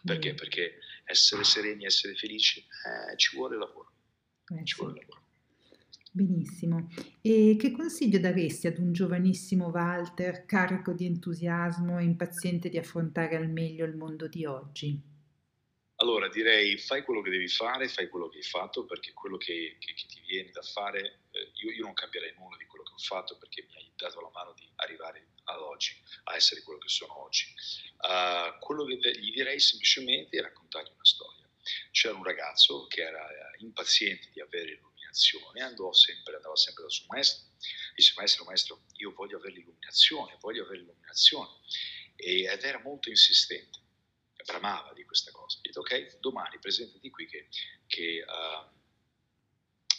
Perché? Mm. Perché essere sereni, essere felici, eh, ci vuole lavoro. Eh, ci sì. vuole lavoro. Benissimo. E che consiglio daresti ad un giovanissimo Walter carico di entusiasmo e impaziente di affrontare al meglio il mondo di oggi? Allora direi fai quello che devi fare, fai quello che hai fatto perché quello che, che, che ti viene da fare, eh, io, io, non cambierei nulla di quello che ho fatto perché mi hai dato la mano di arrivare ad oggi, a essere quello che sono oggi. Uh, quello che gli direi semplicemente è raccontargli una storia. C'era un ragazzo che era impaziente di avere l'illuminazione, andò sempre, andava sempre dal suo maestro, disse maestro, maestro, io voglio avere l'illuminazione, voglio avere l'illuminazione, ed era molto insistente, bramava di questa cosa. Gli ok, domani presentati qui che, che, uh,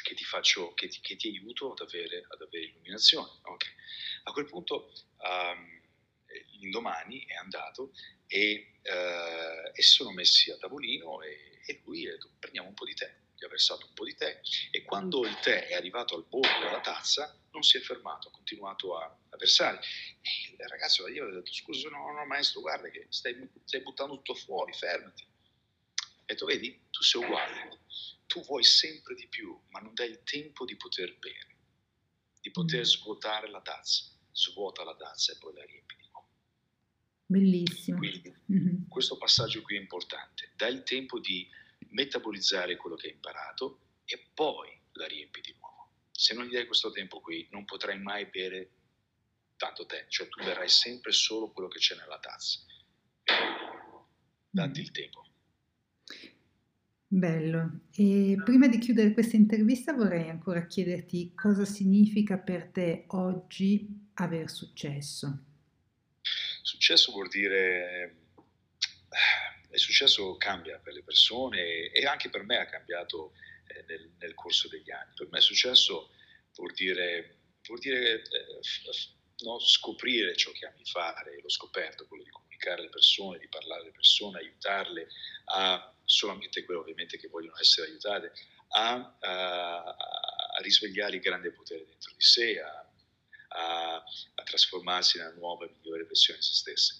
che ti, faccio, che ti, che ti aiuto ad avere, ad avere illuminazione. Okay. A quel punto um, l'indomani è andato e, uh, e sono messi a tavolino e, e lui ha detto prendiamo un po' di tè gli ha versato un po' di tè e quando il tè è arrivato al bordo della tazza non si è fermato, ha continuato a, a versare. E il ragazzo gli aveva detto scusa no, no maestro guarda che stai, stai buttando tutto fuori, fermati. Ha detto vedi, tu sei uguale, tu vuoi sempre di più ma non dai il tempo di poter bere, di poter mm. svuotare la tazza, svuota la tazza e poi la riempi di nuovo. Bellissimo. Quindi mm-hmm. questo passaggio qui è importante, dai il tempo di metabolizzare quello che hai imparato e poi la riempi di nuovo. Se non gli dai questo tempo qui, non potrai mai bere tanto tè, cioè tu berai sempre solo quello che c'è nella tazza. Datti il tempo. Bello. E prima di chiudere questa intervista vorrei ancora chiederti cosa significa per te oggi aver successo. Successo vuol dire il successo cambia per le persone e anche per me ha cambiato eh, nel, nel, corso degli anni. Per me successo vuol dire, vuol dire eh, no, scoprire ciò che ami fare, l'ho scoperto, quello di comunicare alle persone, di parlare alle persone, aiutarle a solamente quelle ovviamente che vogliono essere aiutate, a, a, a risvegliare il grande potere dentro di sé, a, a trasformarsi nella nuova e migliore versione di se stesse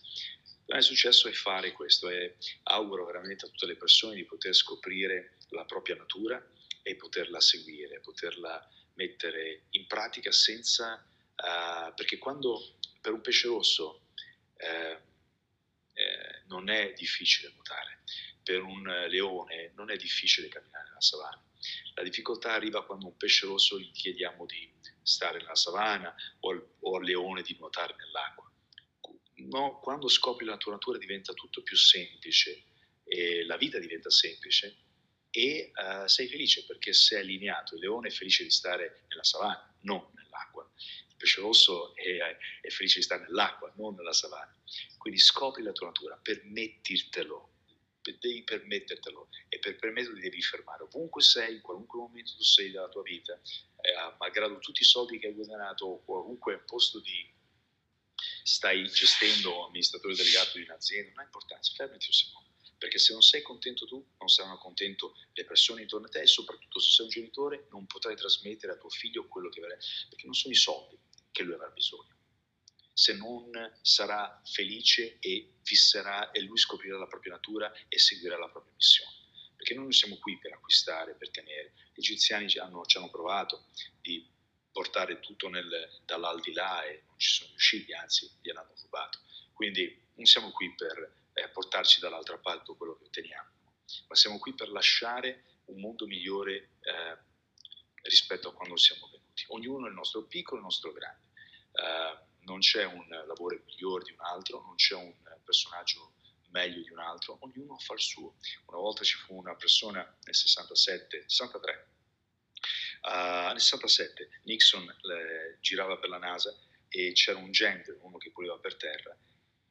è successo è fare questo e auguro veramente a tutte le persone di poter scoprire la propria natura e poterla seguire, poterla mettere in pratica senza... Uh, perché quando per un pesce rosso eh, eh, non è difficile nuotare, per un leone non è difficile camminare nella savana. La difficoltà arriva quando un pesce rosso gli chiediamo di stare nella savana o al, o al leone di nuotare nell'acqua no, quando scopri la tua natura diventa tutto più semplice la vita diventa semplice e uh, sei felice perché sei allineato. Il leone è felice di stare nella savana, non nell'acqua. Il pesce rosso è, è felice di stare nell'acqua, non nella savana. Quindi scopri la tua natura, permettirtelo, devi permettertelo e per permetterlo devi fermare. Ovunque sei, in qualunque momento tu sei della tua vita, eh, malgrado tutti i soldi che hai guadagnato o qualunque posto di stai gestendo amministratore delegato di un'azienda, non ha importanza, fermati un secondo, perché se non sei contento tu, non saranno contento le persone intorno a te e soprattutto se sei un genitore non potrai trasmettere a tuo figlio quello che vorrei, perché non sono i soldi che lui avrà bisogno. Se non sarà felice e fisserà e lui scoprirà la propria natura e seguirà la propria missione. Perché noi non siamo qui per acquistare, per tenere. Gli egiziani ci hanno, ci hanno provato di portare tutto nel, dall'aldilà e non ci sono riusciti, anzi gliel'hanno rubato. Quindi non siamo qui per eh, portarci dall'altra parte quello che otteniamo, ma siamo qui per lasciare un mondo migliore eh, rispetto a quando siamo venuti. Ognuno è il nostro piccolo e il nostro grande. Uh, non c'è un lavoro migliore di un altro, non c'è un personaggio meglio di un altro, ognuno fa il suo. Una volta ci fu una persona nel 67, 63, uh, nel 67 Nixon le, girava per la NASA e c'era un gender, uno che puleva per terra,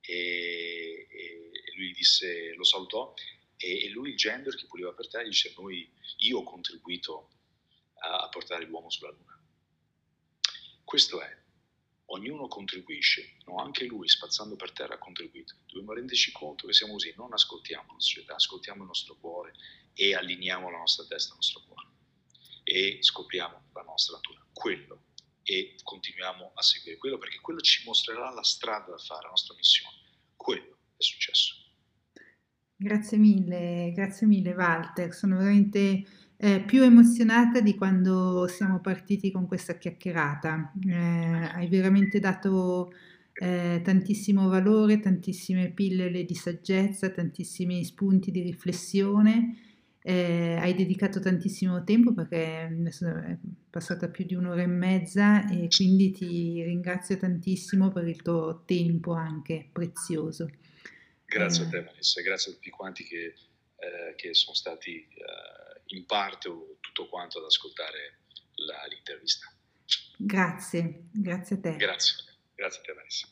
e, e, lui disse, lo salutò e, lui il gender che puleva per terra dice noi, io ho contribuito a portare l'uomo sulla Luna. Questo è, ognuno contribuisce, no? anche lui spazzando per terra ha contribuito. Dobbiamo renderci conto che siamo così, non ascoltiamo la società, ascoltiamo il nostro cuore e allineiamo la nostra testa al nostro cuore e scopriamo la nostra natura, quello, e continuiamo a seguire quello perché quello ci mostrerà la strada da fare, la nostra missione. Quello è successo. Grazie mille, grazie mille Walter, sono veramente eh, più emozionata di quando siamo partiti con questa chiacchierata. Eh, hai veramente dato eh, tantissimo valore, tantissime pillole di saggezza, tantissimi spunti di riflessione. Eh, hai dedicato tantissimo tempo perché è passata più di un'ora e mezza e quindi ti ringrazio tantissimo per il tuo tempo anche prezioso. Grazie a eh. te Vanessa, grazie a tutti quanti che, eh, che sono stati in parte o tutto quanto ad ascoltare la, l'intervista. Grazie, grazie a te. Grazie, grazie a te Vanessa.